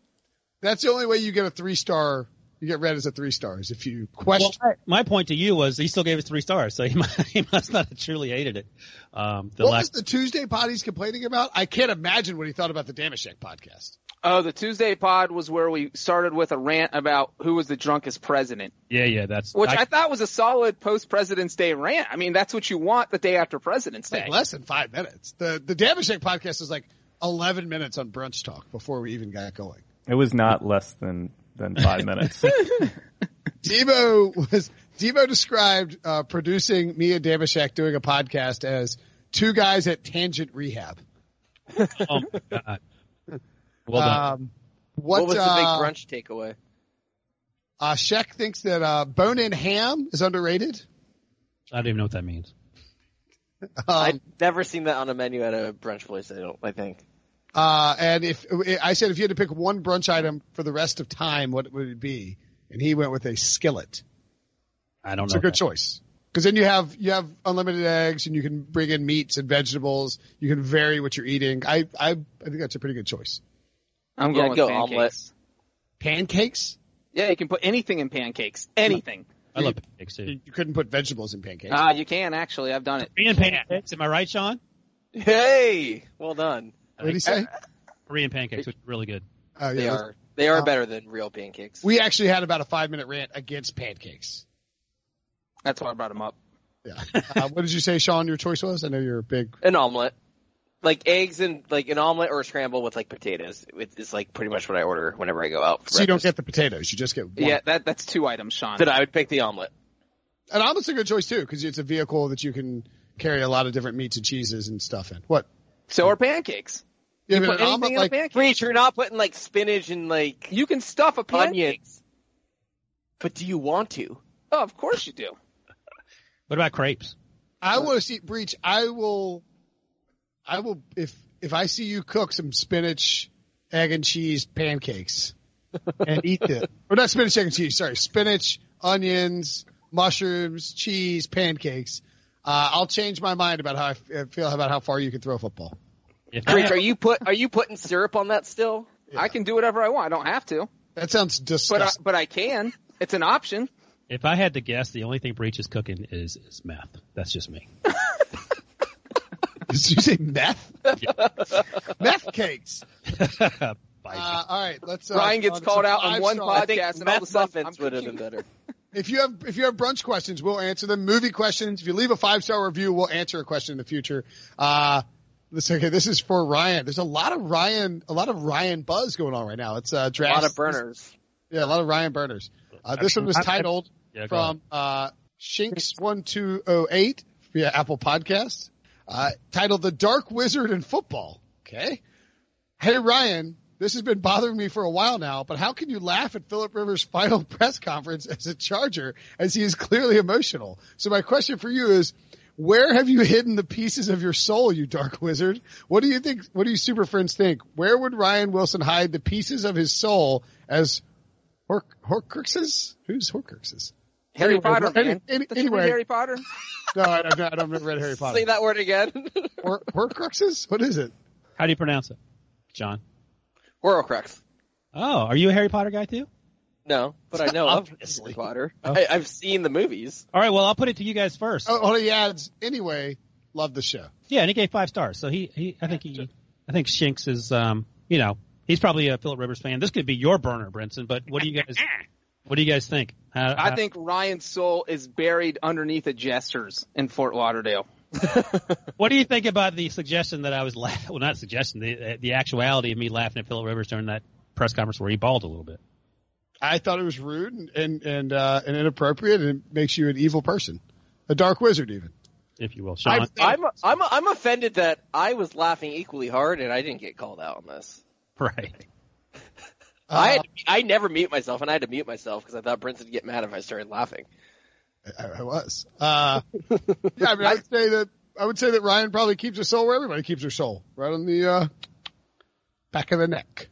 that's the only way you get a three star You get read as a three stars if you question. my, my point to you was he still gave us three stars, so he must, he must not have truly hated it. Um, the what last, was the Tuesday pod he's complaining about? I can't imagine what he thought about the Damashek podcast. Oh, the Tuesday pod was where we started with a rant about who was the drunkest president, yeah, yeah, that's which I, thought was a solid post President's Day rant. I mean, that's what you want the day after President's Day. like less than five minutes. The the Damashek podcast is like eleven minutes on brunch talk before we even got going. It was not less than than five minutes. Debo was Debo described uh, producing me and Damashek doing a podcast as two guys at Tangent Rehab. oh my god. Well done. Um, what, What, was the uh, big brunch takeaway? Uh, Sheck thinks that uh, bone-in ham is underrated. I don't even know what that means. I've Um, never seen that on a menu at a brunch place. I don't. I think. Uh, and if I said if you had to pick one brunch item for the rest of time, what would it be? And he went with a skillet. I don't It's know. It's a good that. choice because then you have you have unlimited eggs and you can bring in meats and vegetables. You can vary what you're eating. I I, I think that's a pretty good choice. I'm Yeah, going with go pancakes. omelet. Pancakes? Yeah, you can put anything in pancakes. Anything. I love pancakes too. You, you couldn't put vegetables in pancakes. Ah, you can actually. I've done it. Korean pancakes, am I right, Sean? Hey, well done. What did he say? Korean pancakes, which are really good. Oh, They are. They are Uh, better than real pancakes. We actually had about a five minute rant against pancakes. That's why I brought them up. Yeah. Uh, what did you say, Sean? Your choice was? I know you're a big. An omelet, like eggs and like an omelet or a scramble with like potatoes. It's like pretty much what I order whenever I go out. For So you don't get the potatoes. You just get one. Yeah, that that's two items, Sean. Then I would pick the omelet. An omelet's a good choice too because it's a vehicle that you can carry a lot of different meats and cheeses and stuff in. What? So are pancakes. Yeah, You but put an anything omelet in a like pancake. Breech, you're not putting like spinach and like You can stuff a pancake. onions. But do you want to? Oh, of course you do. What about crepes? I want to see Breech. I will. I will if if I see you cook some spinach, egg and cheese pancakes, and eat them. Or not spinach, egg and cheese. Sorry, spinach, onions, mushrooms, cheese, pancakes. Uh, I'll change my mind about how I feel about how far you can throw a football. If I, Breech, are you put are you putting syrup on that still? I can do whatever I want. I don't have to, That sounds but I, disgusting. but I can. It's an option. if I had to guess, the only thing Breech is cooking is, is meth. That's just me. Did you say meth? meth cakes. Uh, all right, let's. Uh, Ryan gets called out on one five-star- I think podcast, and all of a meth muffins would have been better. If you have if you have brunch questions, we'll answer them. Movie questions. If you leave a five star review, we'll answer a question in the future. Uh, this okay. This is for Ryan. There's a lot of Ryan, a lot of Ryan buzz going on right now. It's uh, A lot of burners. Yeah, a lot of Ryan burners. Uh, this one was I- I- titled Yeah, from uh, Shinks one two oh eight via Apple Podcast. Uh, titled "The Dark Wizard in Football." Okay. Hey Ryan, this has been bothering me for a while now, but how can you laugh at Philip Rivers' final press conference as a Charger, as he is clearly emotional? So my question for you is. Where have you hidden the pieces of your soul, you dark wizard? What do you think? What do you super friends think? Where would Ryan Wilson hide the pieces of his soul as Hor- Horcruxes? Who's Horcruxes? Harry Anyway, Potter, any- man. any- Don't you read anyway. Harry Potter. No, I, I've not, I've never read Harry Potter. Say that word again. Hor- Horcruxes? What is it? How do you pronounce it, John? Horcrux. Oh, are you a Harry Potter guy too? No, but I know of Obviously. Harry Potter. Oh. I, I've seen the movies. All right, well, I'll put it to you guys first. Oh, hold on, he adds, anyway, love the show. Yeah, and he gave five stars. So he, he I think he, I think Shinks is, um, you know, he's probably a Philip Rivers fan. This could be your burner, Brinson. But what do you guys, what do you guys think? How- I think Ryan's soul is buried underneath a Jester's in Fort Lauderdale. What do you think about the suggestion that I was, la- well, not suggestion, the the actuality of me laughing at Philip Rivers during that press conference where he bawled a little bit? I thought it was rude and, and, and, uh, and inappropriate and it makes you an evil person. A dark wizard even. if you will, Sean. I'm I'm I'm offended that I was laughing equally hard and I didn't get called out on this. right. I Uh, had, I never mute myself and I had to mute myself because I thought Brinson would get mad if I started laughing. I, I was. Uh, yeah, I mean, I would say that, I would say that Ryan probably keeps her soul where everybody keeps their soul. Right on the, uh, back of the neck.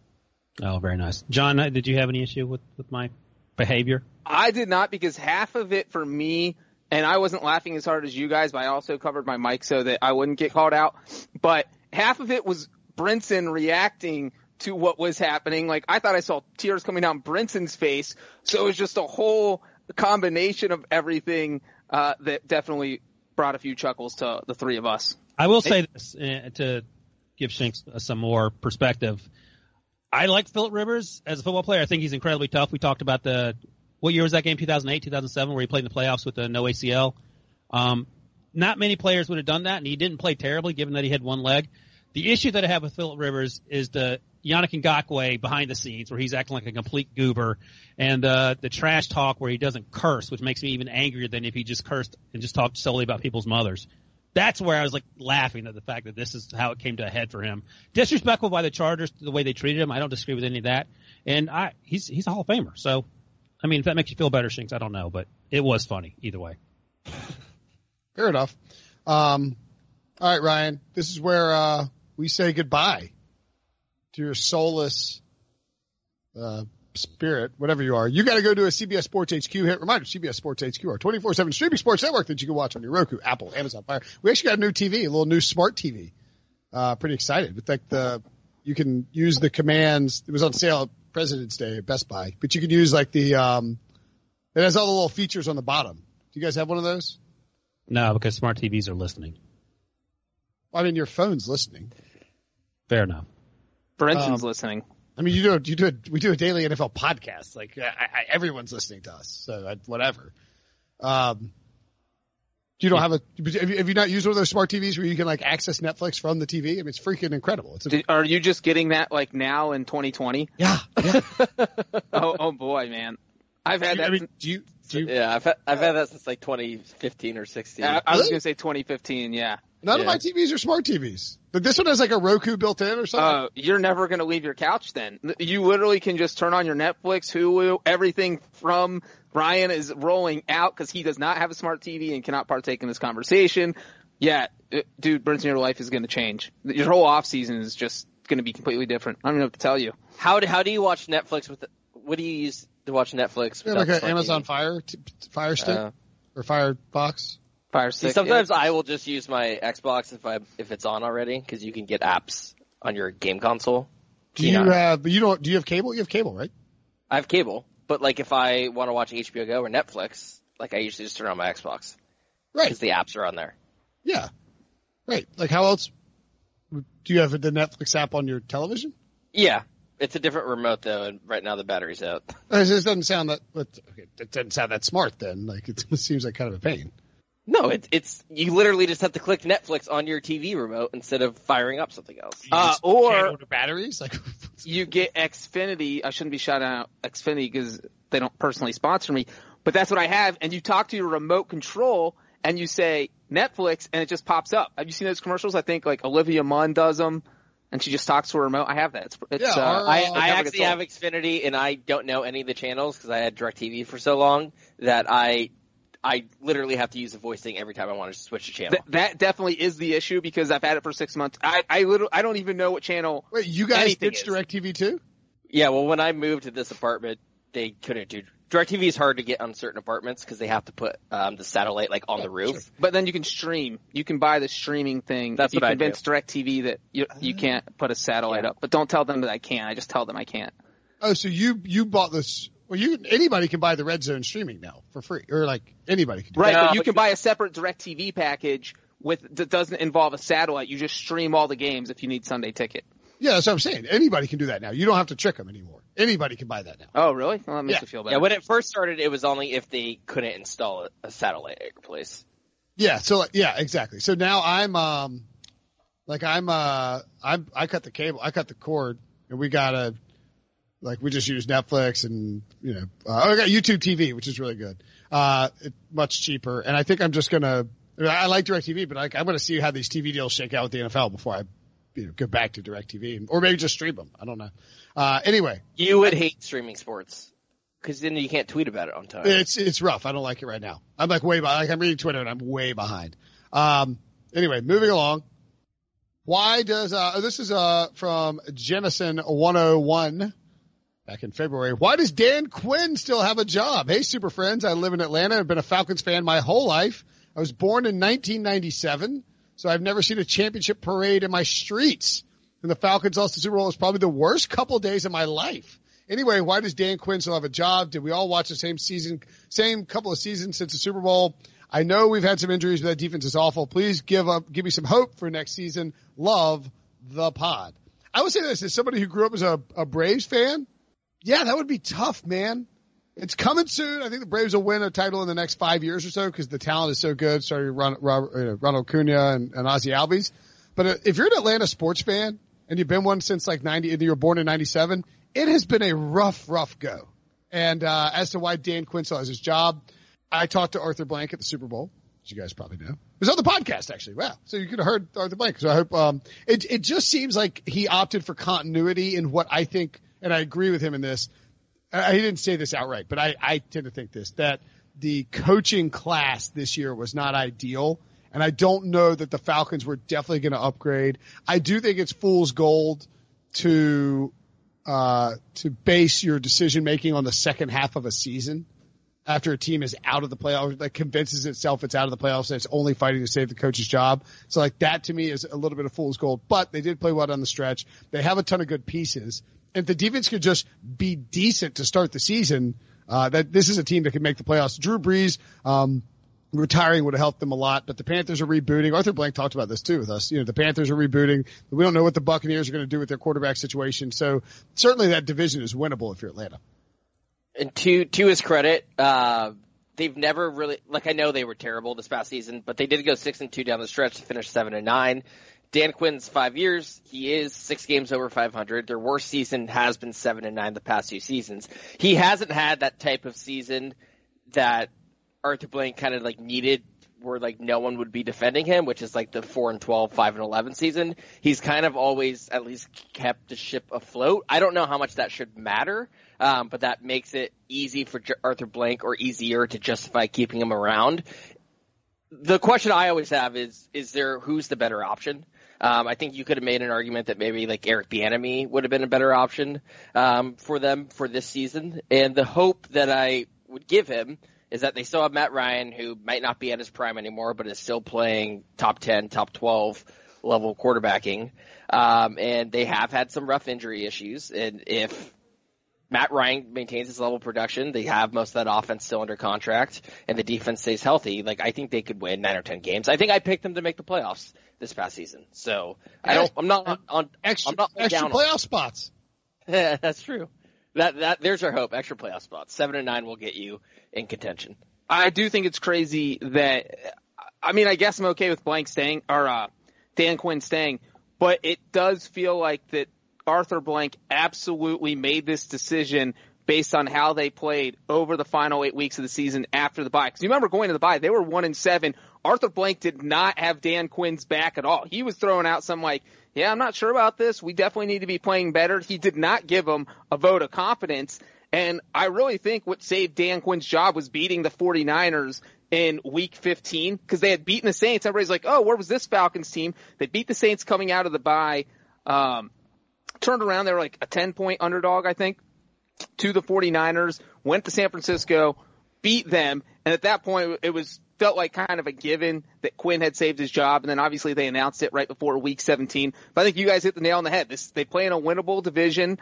Oh, very nice. John, uh, did you have any issue with with my behavior? I did not because half of it for me, and I wasn't laughing as hard as you guys, but I also covered my mic so that I wouldn't get called out. But half of it was Brinson reacting to what was happening. Like I thought I saw tears coming down Brinson's face. So it was just a whole combination of everything uh, that definitely brought a few chuckles to the three of us. I will say this uh, to give Shanks some more perspective. I like Philip Rivers as a football player. I think he's incredibly tough. We talked about the what year was that game? 2008, 2007, where he played in the playoffs with the no ACL. Um, not many players would have done that, and he didn't play terribly, given that he had one leg. The issue that I have with Philip Rivers is the Yannick Ngakoue behind the scenes, where he's acting like a complete goober, and uh, the trash talk where he doesn't curse, which makes me even angrier than if he just cursed and just talked solely about people's mothers. That's where I was like laughing at the fact that this is how it came to a head for him. Disrespectful by the Chargers, the way they treated him. I don't disagree with any of that. And I, he's he's a Hall of Famer. So, I mean, if that makes you feel better, Shinks, I don't know, but it was funny either way. Fair enough. Um, all right, Ryan. This is where uh, we say goodbye to your soulless uh, spirit, whatever you are. You got to go to a CBS Sports HQ hit. Reminder: CBS Sports HQ, our 24/7 streaming sports network that you can watch on your Roku, Apple, Amazon Fire. We actually got a new TV, a little new smart TV. Uh, pretty excited. With like the, you can use the commands. It was on sale at President's Day at Best Buy, but you can use like the, um, it has all the little features on the bottom. Do you guys have one of those? No, because smart TVs are listening. I mean, your phone's listening. Fair enough. Brinson's Um, listening. I mean, you do, you do, a, we do a daily NFL podcast. Like, I, I, everyone's listening to us, so I, whatever. Um, you don't have a, have you, have you not used one of those smart TVs where you can like access Netflix from the TV? I mean, it's freaking incredible. It's a, Did, are you just getting that like now in 2020? yeah, yeah. oh, oh boy, man. I've had that. I mean, do you, do you, Yeah, I've had, I've had that since like 2015 or 16. I, I was going to say 2015. Yeah. None of my TVs are smart TVs, but this one has like a Roku built in or something. Uh, you're never going to leave your couch then. You literally can just turn on your Netflix, Hulu, everything from Ryan is rolling out because he does not have a smart TV and cannot partake in this conversation. Yeah, uh, dude, Brinson, your life is going to change. Your whole off season is just going to be completely different. I don't know what to tell you. How do, how do you watch Netflix with? The, what do you use to watch Netflix? Yeah, like an Amazon TV? Fire, t- Fire Stick Uh, or Firefox. Fire See, sometimes yeah. I will just use my Xbox if I if it's on already because you can get apps on your game console. Do you Yeah. have? But you don't. Do you have cable? You have cable, right? I have cable, but like if I want to watch HBO Go or Netflix, like I usually just turn on my Xbox Right. because the apps are on there. Yeah. Right. Like how else? Do you have the Netflix app on your television? Yeah, it's a different remote though, and right now the battery's out. This doesn't sound that. Okay, it doesn't sound that smart. Then, like it seems like kind of a pain. No, it's it's you literally just have to click Netflix on your TV remote instead of firing up something else. Uh, or batteries. Like you get Xfinity. I shouldn't be shouting out Xfinity because they don't personally sponsor me, but that's what I have. And you talk to your remote control and you say Netflix, and it just pops up. Have you seen those commercials? I think like Olivia Munn does them, and she just talks to her remote. I have that. It's, it's Yeah, uh, I, uh, I actually have. Xfinity, and I don't know any of the channels because I had DirecTV for so long that I I literally have to use the voice thing every time I want to switch a channel. Th- that definitely is the issue because I've had it for six months. I I literally I don't even know what channel. Wait, you guys Anything ditched is. DirecTV too? yeah, well, when I moved to this apartment, they couldn't do DirecTV is hard to get on certain apartments because they have to put um, the satellite like on the roof. But then you can stream. You can buy the streaming thing. That's if you what I do. convince DirecTV that you you can't put a satellite Yeah. up. But don't tell them that I can. I just tell them I can't. Oh, so you you bought this? Well, you anybody can buy the Red Zone streaming now for free, or like anybody can. Do Right, No, but you but can you- buy a separate DirecTV package with that doesn't involve a satellite. You just stream all the games if you need Sunday ticket. Yeah, that's what I'm saying. Anybody can do that now. You don't have to trick them anymore. Anybody can buy that now. Oh, really? Well, that makes Yeah. me feel better. Yeah, when it first started, it was only if they couldn't install a, a satellite at your place. Yeah. So yeah, exactly. So now I'm um, like I'm uh, I'm I cut the cable, I cut the cord, and we got a like we just use Netflix and you know uh, oh, I got YouTube TV, which is really good. Uh, it, much cheaper, and I think I'm just gonna. I, mean, I like DirecTV, but like I'm gonna see how these TV deals shake out with the NFL before I, you know, go back to DirecTV, or maybe just stream them. I don't know. Uh, anyway, You would hate streaming sports because then you can't tweet about it on time. It's it's rough. I don't like it right now. I'm like way behind. Like I'm reading Twitter and I'm way behind. Um. Anyway, moving along. Why does uh this is uh from Jemison 101 back in February. Why does Dan Quinn still have a job? Hey, super friends. I live in Atlanta. I've been a Falcons fan my whole life. I was born in 1997, so I've never seen a championship parade in my streets. and the Falcons lost the Super Bowl was probably the worst couple days of my life. Anyway, why does Dan Quinn still have a job? Did we all watch the same season, same couple of seasons since the Super Bowl? I know we've had some injuries, but that defense is awful. Please give up, give me some hope for next season. Love the pod. I would say this as somebody who grew up as a, a Braves fan. Yeah, that would be tough, man. It's coming soon. I think the Braves will win a title in the next five years or so because the talent is so good. Sorry, Ron, Ron, Ronald Acuna and, and Ozzie Albies. But uh, if you're an Atlanta sports fan and you've been one since like 90, you were born in 97, it has been a rough, rough go. And, uh, as to why Dan Quinn still has his job, I talked to Arthur Blank at the Super Bowl, as you guys probably know. It was on the podcast actually. Wow. So you could have heard Arthur Blank. So I hope, um, it, it just seems like he opted for continuity in what I think, and I agree with him in this. I, he didn't say this outright, but I, I tend to think this, that the coaching class this year was not ideal. And I don't know that the Falcons were definitely going to upgrade. I do think it's fool's gold to, uh, to base your decision making on the second half of a season after a team is out of the playoffs, that convinces itself it's out of the playoffs and it's only fighting to save the coach's job. So like that to me is a little bit of fool's gold, but they did play well on the stretch. They have a ton of good pieces. If the defense could just be decent to start the season, uh, that this is a team that can make the playoffs. Drew Brees, um, retiring would have helped them a lot, but the Panthers are rebooting. Arthur Blank talked about this too with us. You know, the Panthers are rebooting. We don't know what the Buccaneers are going to do with their quarterback situation. So certainly that division is winnable if you're Atlanta. And to to his credit, uh, they've never really like I know they were terrible this past season, but they did go six and two down the stretch to finish seven and nine. Dan Quinn's five years, he is six games over 500. Their worst season has been seven and nine the past two seasons. He hasn't had that type of season that Arthur Blank kind of like needed where like no one would be defending him, which is like the four and 12, 5 and 11 season. He's kind of always at least kept the ship afloat. I don't know how much that should matter um, but that makes it easy for Arthur Blank or easier to justify keeping him around. The question I always have is, is there, who's the better option? Um, I think you could have made an argument that maybe like Eric Bieniemy would have been a better option um, for them for this season. And the hope that I would give him is that they still have Matt Ryan, who might not be at his prime anymore, but is still playing top ten, top twelve level quarterbacking. Um, and they have had some rough injury issues. And if Matt Ryan maintains his level of production. They have most of that offense still under contract, and the defense stays healthy. Like I think they could win nine or ten games. I think I picked them to make the playoffs this past season. So I don't. I'm not on, on extra I'm not extra playoff spots. Yeah, that's true. That that there's our hope. Extra playoff spots. Seven and nine will get you in contention. I do think it's crazy that. I mean, I guess I'm okay with Blank staying or uh, Dan Quinn staying, but it does feel like that Arthur Blank absolutely made this decision based on how they played over the final eight weeks of the season after the bye. Because you remember going to the bye, they were one and seven. Arthur Blank did not have Dan Quinn's back at all. He was throwing out some like, yeah, I'm not sure about this. We definitely need to be playing better. He did not give him a vote of confidence. And I really think what saved Dan Quinn's job was beating the 49ers in week 15 because they had beaten the Saints. Everybody's like, oh, where was this Falcons team? They beat the Saints coming out of the bye. Um, turned around. They were like a 10 point underdog, I think, to the 49ers, went to San Francisco, beat them. And at that point, it was felt like kind of a given that Quinn had saved his job. And then obviously they announced it right before week 17. But I think you guys hit the nail on the head. This, they play in a winnable division.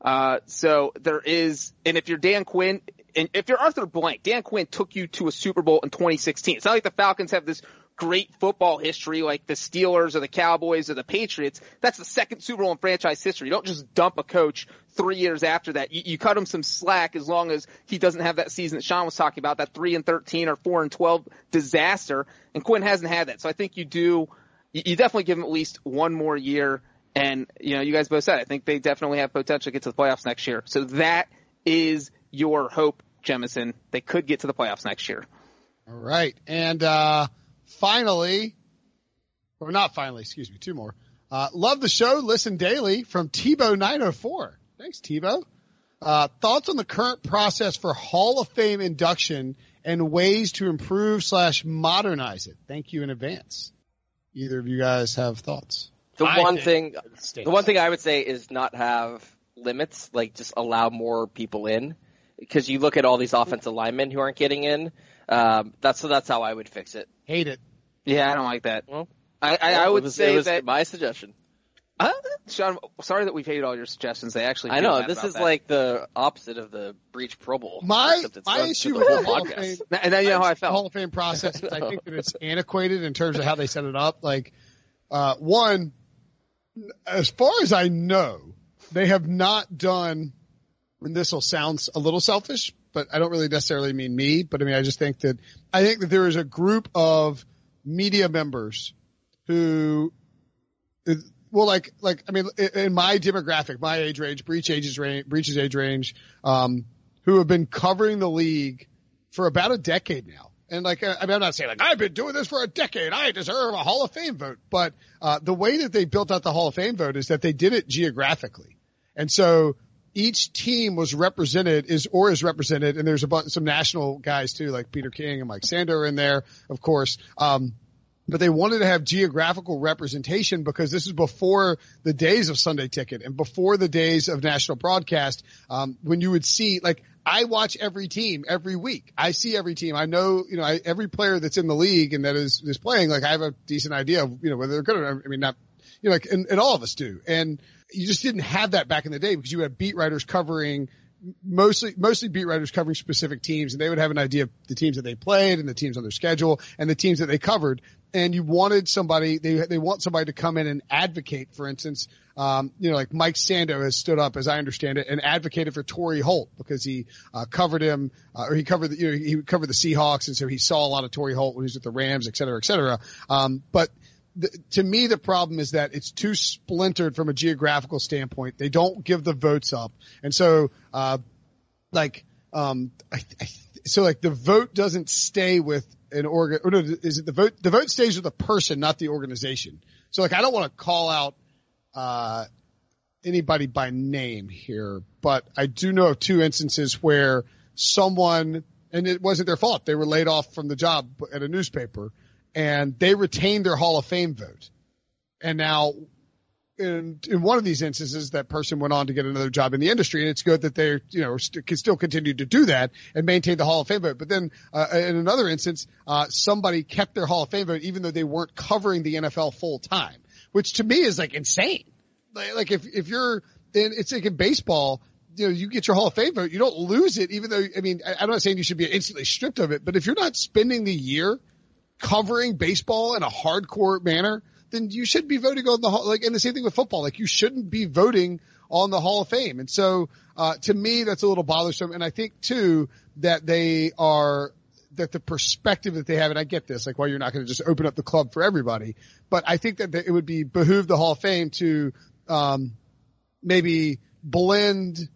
Uh, so there is, and if you're Dan Quinn, and if you're Arthur Blank, Dan Quinn took you to a Super Bowl in 2016. It's not like the Falcons have this great football history like the Steelers or the Cowboys or the Patriots. That's the second Super Bowl in franchise history. You don't just dump a coach three years after that. You, you cut him some slack as long as he doesn't have that season that Sean was talking about, that three and 13 or four and 12 disaster. And Quinn hasn't had that. So I think you do, you definitely give him at least one more year. And, you know, you guys both said, I think they definitely have potential to get to the playoffs next year. So that is your hope, Jemison. They could get to the playoffs next year. All right. And, uh, finally, or not finally, excuse me, two more. Uh, love the show. Listen daily from Tebow904. Thanks, Tebow. Uh, thoughts on the current process for Hall of Fame induction and ways to improve slash modernize it. Thank you in advance. Either of you guys have thoughts? The I one thing, the one thing I would say is not have limits, like just allow more people in. Because you look at all these offensive linemen who aren't getting in. Um, that's so that's how I would fix it. Hate it. Yeah, I don't like that. Well, I, I, I would was, say was that my suggestion. Uh, Sean, sorry that we've hated all your suggestions. They actually. I know this is that. like the opposite of the Breech Pro Bowl. My except my issue with the the whole Hall of podcast. Fame, and then you know how I felt. Hall of Fame process. is I think that it's antiquated in terms of how they set it up. Like, uh, one, as far as I know, they have not done, and this will sound a little selfish, but I don't really necessarily mean me, but I mean, I just think that, I think that there is a group of media members who, well, like, like, I mean, in- my demographic, my age range, Breech ages range, Breech's age range, um, who have been covering the league for about a decade now. And like, I mean, I'm not saying like, I've been doing this for a decade. I deserve a Hall of Fame vote. But, uh, the way that they built out the Hall of Fame vote is that they did it geographically. And so each team was represented is, or is represented. And there's a bunch, some national guys too, like Peter King and Mike Sando in there, of course. Um, but they wanted to have geographical representation because this is before the days of Sunday Ticket and before the days of national broadcast. Um, when you would see, like, I watch every team every week. I see every team. I know, you know, I, every player that's in the league and that is is playing. Like, I have a decent idea of, you know, whether they're good or not. I mean, not, you know, like, and, and all of us do. And you just didn't have that back in the day because you had beat writers covering mostly mostly beat writers covering specific teams and they would have an idea of the teams that they played and the teams on their schedule and the teams that they covered. And you wanted somebody they they want somebody to come in and advocate for instance um, you know like Mike Sando has stood up as I understand it and advocated for Torry Holt because he uh, covered him uh, or he covered the, you know he covered the Seahawks and so he saw a lot of Torry Holt when he was with the Rams et cetera et cetera. Um, but the, to me, the problem is that it's too splintered from a geographical standpoint. They don't give the votes up. And so, uh, like, um, I, I, so like the vote doesn't stay with an organ, or no, is it the vote, the vote stays with the person, not the organization. So like, I don't want to call out, uh, anybody by name here, but I do know of two instances where someone, and it wasn't their fault. They were laid off from the job at a newspaper and they retained their Hall of Fame vote. And now in, in one of these instances, that person went on to get another job in the industry, and it's good that they're, you know, st- can still continue to do that and maintain the Hall of Fame vote. But then, uh, in another instance, uh, somebody kept their Hall of Fame vote even though they weren't covering the NFL full time, which to me is like insane. Like, like if, if you're, in, it's like in baseball, you know, you get your Hall of Fame vote, you don't lose it, even though, I mean, I, I'm not saying you should be instantly stripped of it, but if you're not spending the year covering baseball in a hardcore manner, then you should be voting on the hall, like, and the same thing with football. Like, you shouldn't be voting on the Hall of Fame. And so, uh, to me, that's a little bothersome. And I think too that they are, that the perspective that they have, and I get this, like, why you're not going to just open up the club for everybody, but I think that it would be behoove the Hall of Fame to, um, maybe blend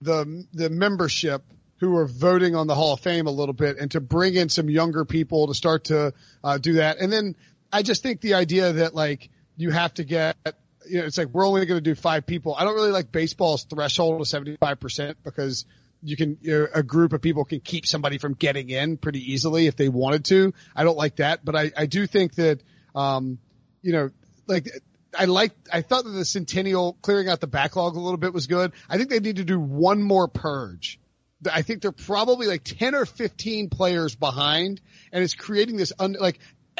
the, the membership who are voting on the Hall of Fame a little bit and to bring in some younger people to start to uh, do that. And then I just think the idea that like you have to get, you know, it's like we're only going to do five people. I don't really like baseball's threshold of 75% because you can, you know, a group of people can keep somebody from getting in pretty easily if they wanted to. I don't like that, but I, I do think that, um, you know, like I like, I thought that the Centennial clearing out the backlog a little bit was good. I think they need to do one more purge. I think they're probably like 10 or 15 players behind and it's creating this un, like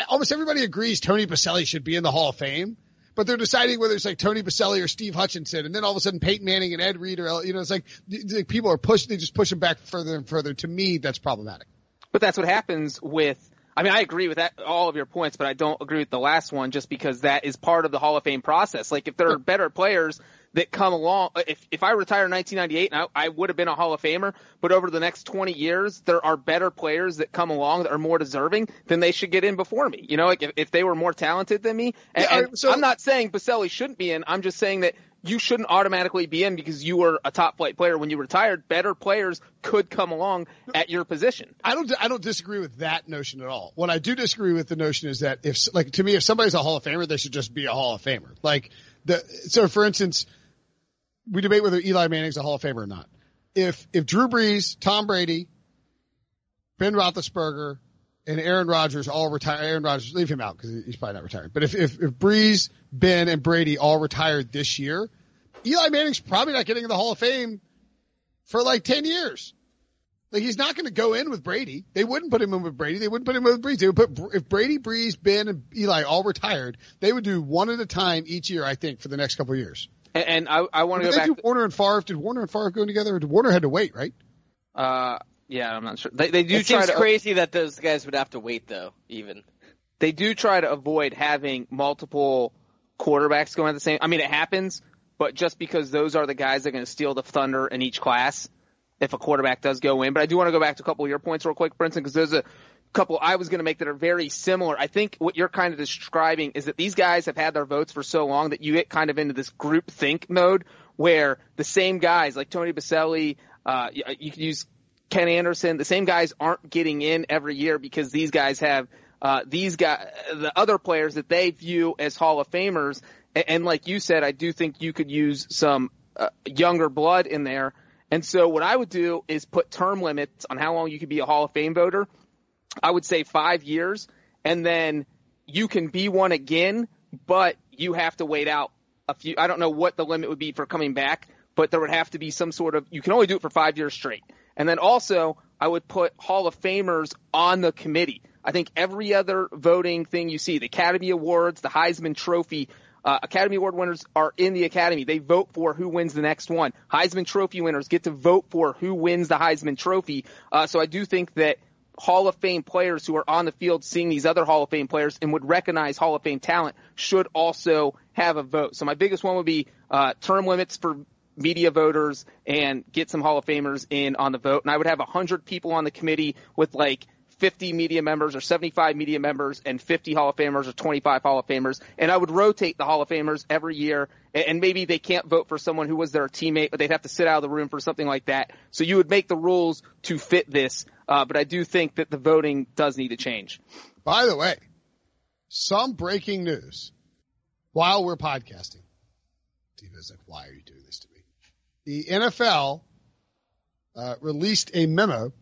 almost everybody agrees Tony Boselli should be in the Hall of Fame, but they're deciding whether it's like Tony Boselli or Steve Hutchinson. And then all of a sudden Peyton Manning and Ed Reed or, you know, it's like, like people are pushing, they just push them back further and further. To me, that's problematic. But that's what happens with. I mean, I agree with that, all of your points, but I don't agree with the last one just because that is part of the Hall of Fame process. Like, if there are better players that come along, uh, if, if I retire in 1998, I, I would have been a Hall of Famer, but over the next 20 years, there are better players that come along that are more deserving, then they should get in before me. You know, like if, if they were more talented than me, and, Yeah, and so- I'm not saying Boselli shouldn't be in, I'm just saying that you shouldn't automatically be in because you were a top flight player when you retired. Better players could come along at your position. I don't, I don't disagree with that notion at all. What I do disagree with the notion is that if, like, to me, if somebody's a Hall of Famer, they should just be a Hall of Famer. Like, the, so for instance, we debate whether Eli Manning's a Hall of Famer or not. If, if Drew Brees, Tom Brady, Ben Roethlisberger, and Aaron Rodgers all retire, Aaron Rodgers, leave him out because he's probably not retiring. But if, if, if Brees, Ben, and Brady all retired this year, Eli Manning's probably not getting in the Hall of Fame for like 10 years. Like he's not going to go in with Brady. They wouldn't put him in with Brady. They wouldn't put him in with Brees. They would put if Brady, Brees, Ben, and Eli all retired. They would do one at a time each year. I think for the next couple years. And, and I, I want to Did go they back. do to- Warner and Favre? Did Warner and Favre go together? Or did Warner had to wait, right? uh, yeah, I'm not sure. They, they do It try seems to. crazy that those guys would have to wait though. Even they do try to avoid having multiple quarterbacks going at the same. I mean, it happens, but just because those are the guys that are going to steal the thunder in each class, if a quarterback does go in. But I do want to go back to a couple of your points real quick, Brinson, because there's a couple I was going to make that are very similar. I think what you're kind of describing is that these guys have had their votes for so long that you get kind of into this group think mode where the same guys like Tony Boselli, uh, you, you could use Ken Anderson, the same guys aren't getting in every year because these guys have uh, these guys, the other players that they view as Hall of Famers. And, and like you said, I do think you could use some uh, younger blood in there. And so what I would do is put term limits on how long you could be a Hall of Fame voter. I would say five years, and then you can be one again, but you have to wait out a few. I don't know what the limit would be for coming back, but there would have to be some sort of. You can only do it for five years straight. And then also, I would put Hall of Famers on the committee. I think every other voting thing you see, the Academy Awards, the Heisman Trophy, uh, Academy Award winners are in the Academy. They vote for who wins the next one. Heisman Trophy winners get to vote for who wins the Heisman Trophy. Uh, so I do think that Hall of Fame players who are on the field seeing these other Hall of Fame players and would recognize Hall of Fame talent should also have a vote. So my biggest one would be uh, term limits for media voters and get some Hall of Famers in on the vote. And I would have 100 people on the committee with like 50 media members or 75 media members and 50 Hall of Famers or 25 Hall of Famers. And I would rotate the Hall of Famers every year. And maybe they can't vote for someone who was their teammate, but they'd have to sit out of the room for something like that. So you would make the rules to fit this. Uh, but I do think that the voting does need to change. By the way, some breaking news while we're podcasting. Diva's like, why are you doing this to me? The NFL uh, released a memo.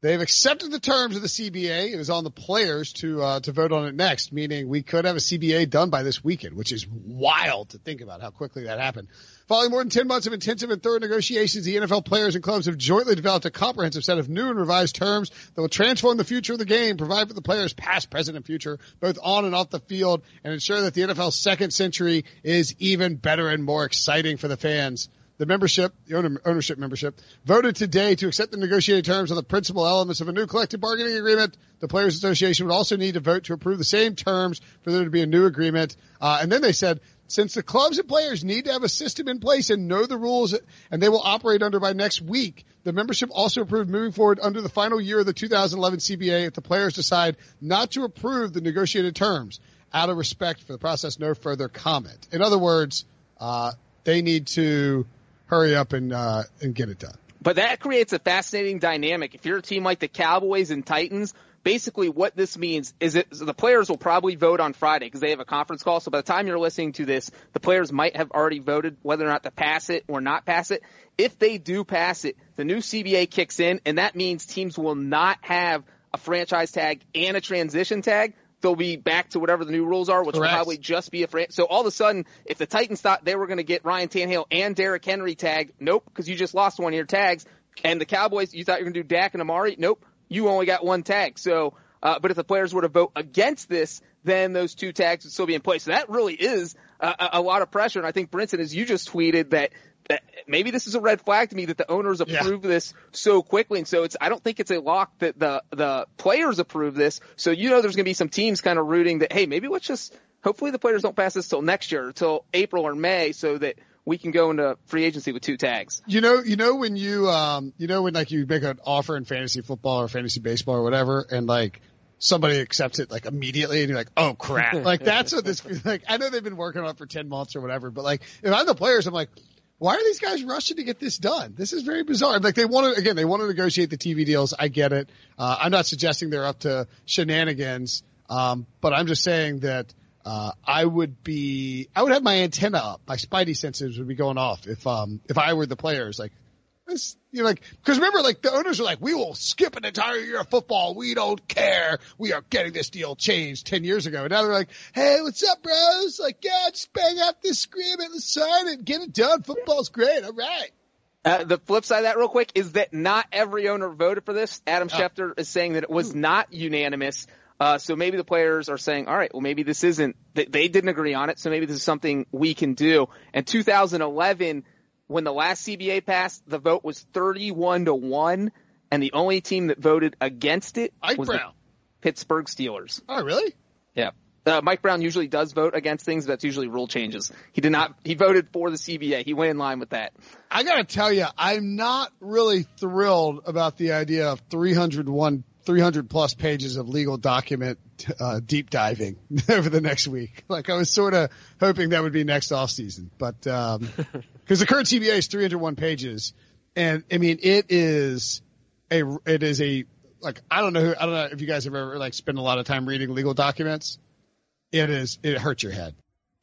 They've accepted the terms of the CBA. It is on the players to uh, to vote on it next, meaning we could have a CBA done by this weekend, which is wild to think about how quickly that happened. Following more than 10 months of intensive and thorough negotiations, the NFL players and clubs have jointly developed a comprehensive set of new and revised terms that will transform the future of the game, provide for the players past, present, and future, both on and off the field, and ensure that the NFL's second century is even better and more exciting for the fans. The membership, the owner, ownership membership, voted today to accept the negotiated terms on the principal elements of a new collective bargaining agreement. The Players Association would also need to vote to approve the same terms for there to be a new agreement. Uh, and then they said, since the clubs and players need to have a system in place and know the rules and they will operate under by next week, the membership also approved moving forward under the final year of the 2011 CBA if the players decide not to approve the negotiated terms. Out of respect for the process, no further comment. In other words, uh, they need to hurry up and uh, and get it done. But that creates a fascinating dynamic. If you're a team like the Cowboys and Titans, basically what this means is that the players will probably vote on Friday because they have a conference call. So by the time you're listening to this, the players might have already voted whether or not to pass it or not pass it. If they do pass it, the new CBA kicks in and that means teams will not have a franchise tag and a transition tag. They'll be back to whatever the new rules are, which Correct. will probably just be a fran- so all of a sudden, if the Titans thought they were going to get Ryan Tannehill and Derrick Henry tagged, nope, because you just lost one of your tags. And the Cowboys, you thought you were going to do Dak and Amari, nope, you only got one tag. So, uh, but if the players were to vote against this, then those two tags would still be in place. So that really is a, a- a lot of pressure. And I think Brinson, as you just tweeted, that that maybe this is a red flag to me that the owners Yeah. approve this so quickly. And so it's, I don't think it's a lock that the, the players approve this. So you know there's going to be some teams kind of rooting that, hey, maybe let's just, hopefully the players don't pass this till next year, till April or May so that we can go into free agency with two tags. You know, you know when you, um, you know when like you make an offer in fantasy football or fantasy baseball or whatever, and like somebody accepts it like immediately, and you're like, oh crap! like that's what this like. I know they've been working on it for ten months or whatever, but like if I'm the players, I'm like, why are these guys rushing to get this done? This is very bizarre. Like they want to again, they want to negotiate the TV deals. I get it. Uh, I'm not suggesting they're up to shenanigans, um, but I'm just saying that. Uh, I would be, I would have my antenna up. My spidey senses would be going off if, um, if I were the players. Like, this, you know, like, cause remember, like, the owners are like, we will skip an entire year of football. We don't care. We are getting this deal changed 10 years ago. And now they're like, hey, what's up, bros? Like, yeah, just bang out this agreement. Let's sign it. Get it done. Football's great. All right. Uh, the flip side of that, real quick, is that not every owner voted for this. Adam Schefter is saying that it was not unanimous. Uh, so maybe the players are saying, all right, well, maybe this isn't, they, they didn't agree on it, so maybe this is something we can do. And 2011, when the last CBA passed, the vote was 31 to 1, and the only team that voted against it Ike was Brown. the Pittsburgh Steelers. Oh, really? Yeah. Uh, Mike Brown usually does vote against things, but that's usually rule changes. He did not, he voted for the CBA. He went in line with that. I gotta tell you, I'm not really thrilled about the idea of 301, 300 plus pages of legal document uh, deep diving over the next week. Like I was sort of hoping that would be next off season, but um, because the current CBA is 301 pages, and I mean it is a it is a like I don't know who I don't know if you guys have ever like spent a lot of time reading legal documents. It is it hurts your head.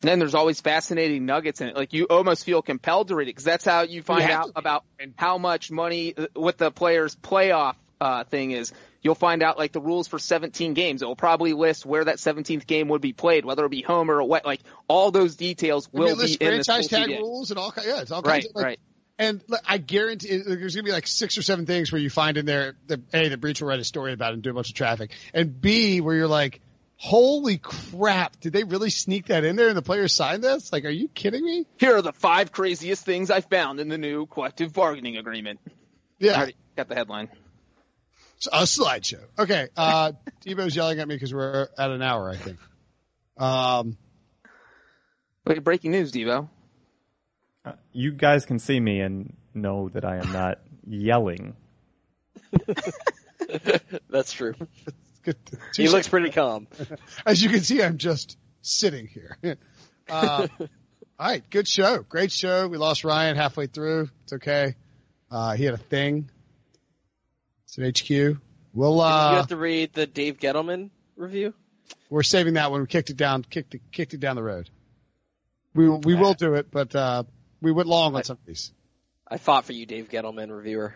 And then there's always fascinating nuggets in it. Like you almost feel compelled to read it because that's how you find You out about how much money, uh, what the players' playoff uh, thing is. You'll find out like the rules for 17 games. It will probably list where that 17th game would be played, whether it be home or away. Like all those details I mean, will be in this franchise tag rules and all kinds. Yeah, it's all Right, kinds of like, right. And look, I guarantee there's going to be like six or seven things where you find in there that A, the Breech will write a story about it and do a bunch of traffic. And B, where you're like, holy crap, did they really sneak that in there and the players signed this? Like, are you kidding me? Here are the five craziest things I found in the new collective bargaining agreement. Yeah, already got the headline. A slideshow. Okay, uh, Devo's yelling at me because we're at an hour, I think. Um, Wait, breaking news, Devo. You guys can see me and know that I am not yelling. That's true. good. He looks pretty calm. As you can see, I'm just sitting here. Uh, all right, good show, great show. We lost Ryan halfway through. It's okay. Uh, he had a thing. It's an HQ. We'll you uh, have to read the Dave Gettleman review. we're saving that one. We kicked it down, kicked it, kicked it down the road. We we will do it, but uh, we went long on some of these. I fought for you, Dave Gettleman reviewer.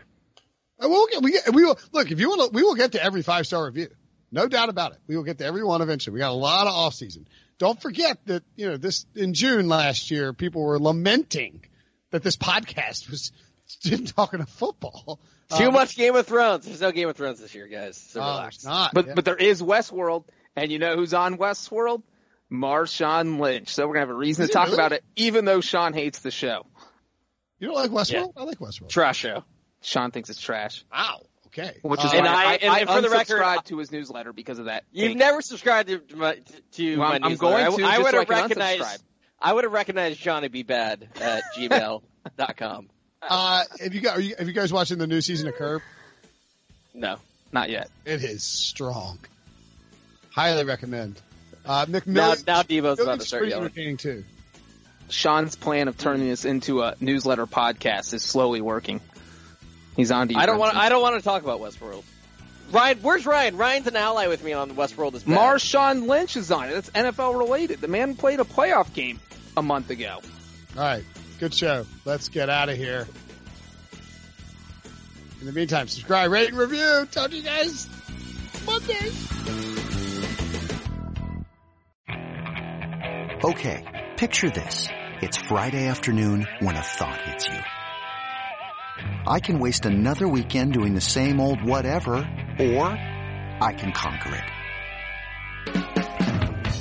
Uh, We'll get, we we will look if you want to. We will get to every five star review, no doubt about it. We will get to every one eventually. We got a lot of off season. Don't forget that you know this in June last year, people were lamenting that this podcast was talking to football. Too Um, much Game of Thrones. There's no Game of Thrones this year, guys. So Oh, relax. it's not. But yeah. but there is Westworld, and you know who's on Westworld? Marshawn Lynch. So we're gonna have a reason Is to talk really? about it, even though Sean hates the show. you don't like Westworld? Yeah. I like Westworld. Trash show. Sean thinks it's trash, Wow. Okay. which is Uh, And I- I, and- I, and for the record, unsubscribed to his newsletter because of that. You've take. never subscribed to my, to Well, my I'm- I'm going to, I, I would have can recognized. I would have recognized Johnny B. Bad at gmail.com. uh, have you got? Are you, have you guys watching the new season of Curb? No. Not yet. It is strong. Highly recommend. Uh, Now, McMillions. now Devo's about to McMillions' start pretty yelling. entertaining too. Sean's plan of turning this into a newsletter podcast is slowly working. He's on to you. I don't want. I don't want to talk about Westworld. Ryan, where's Ryan? Ryan's an ally with me on Westworld. Is bad. Marshawn Lynch is on it. That's NFL related. The man played a playoff game a month ago. All right. Good show. Let's get out of here. In the meantime, subscribe, rate, and review. Talk to you guys Monday. Okay, picture this. It's Friday afternoon when a thought hits you. I can waste another weekend doing the same old whatever, or I can conquer it.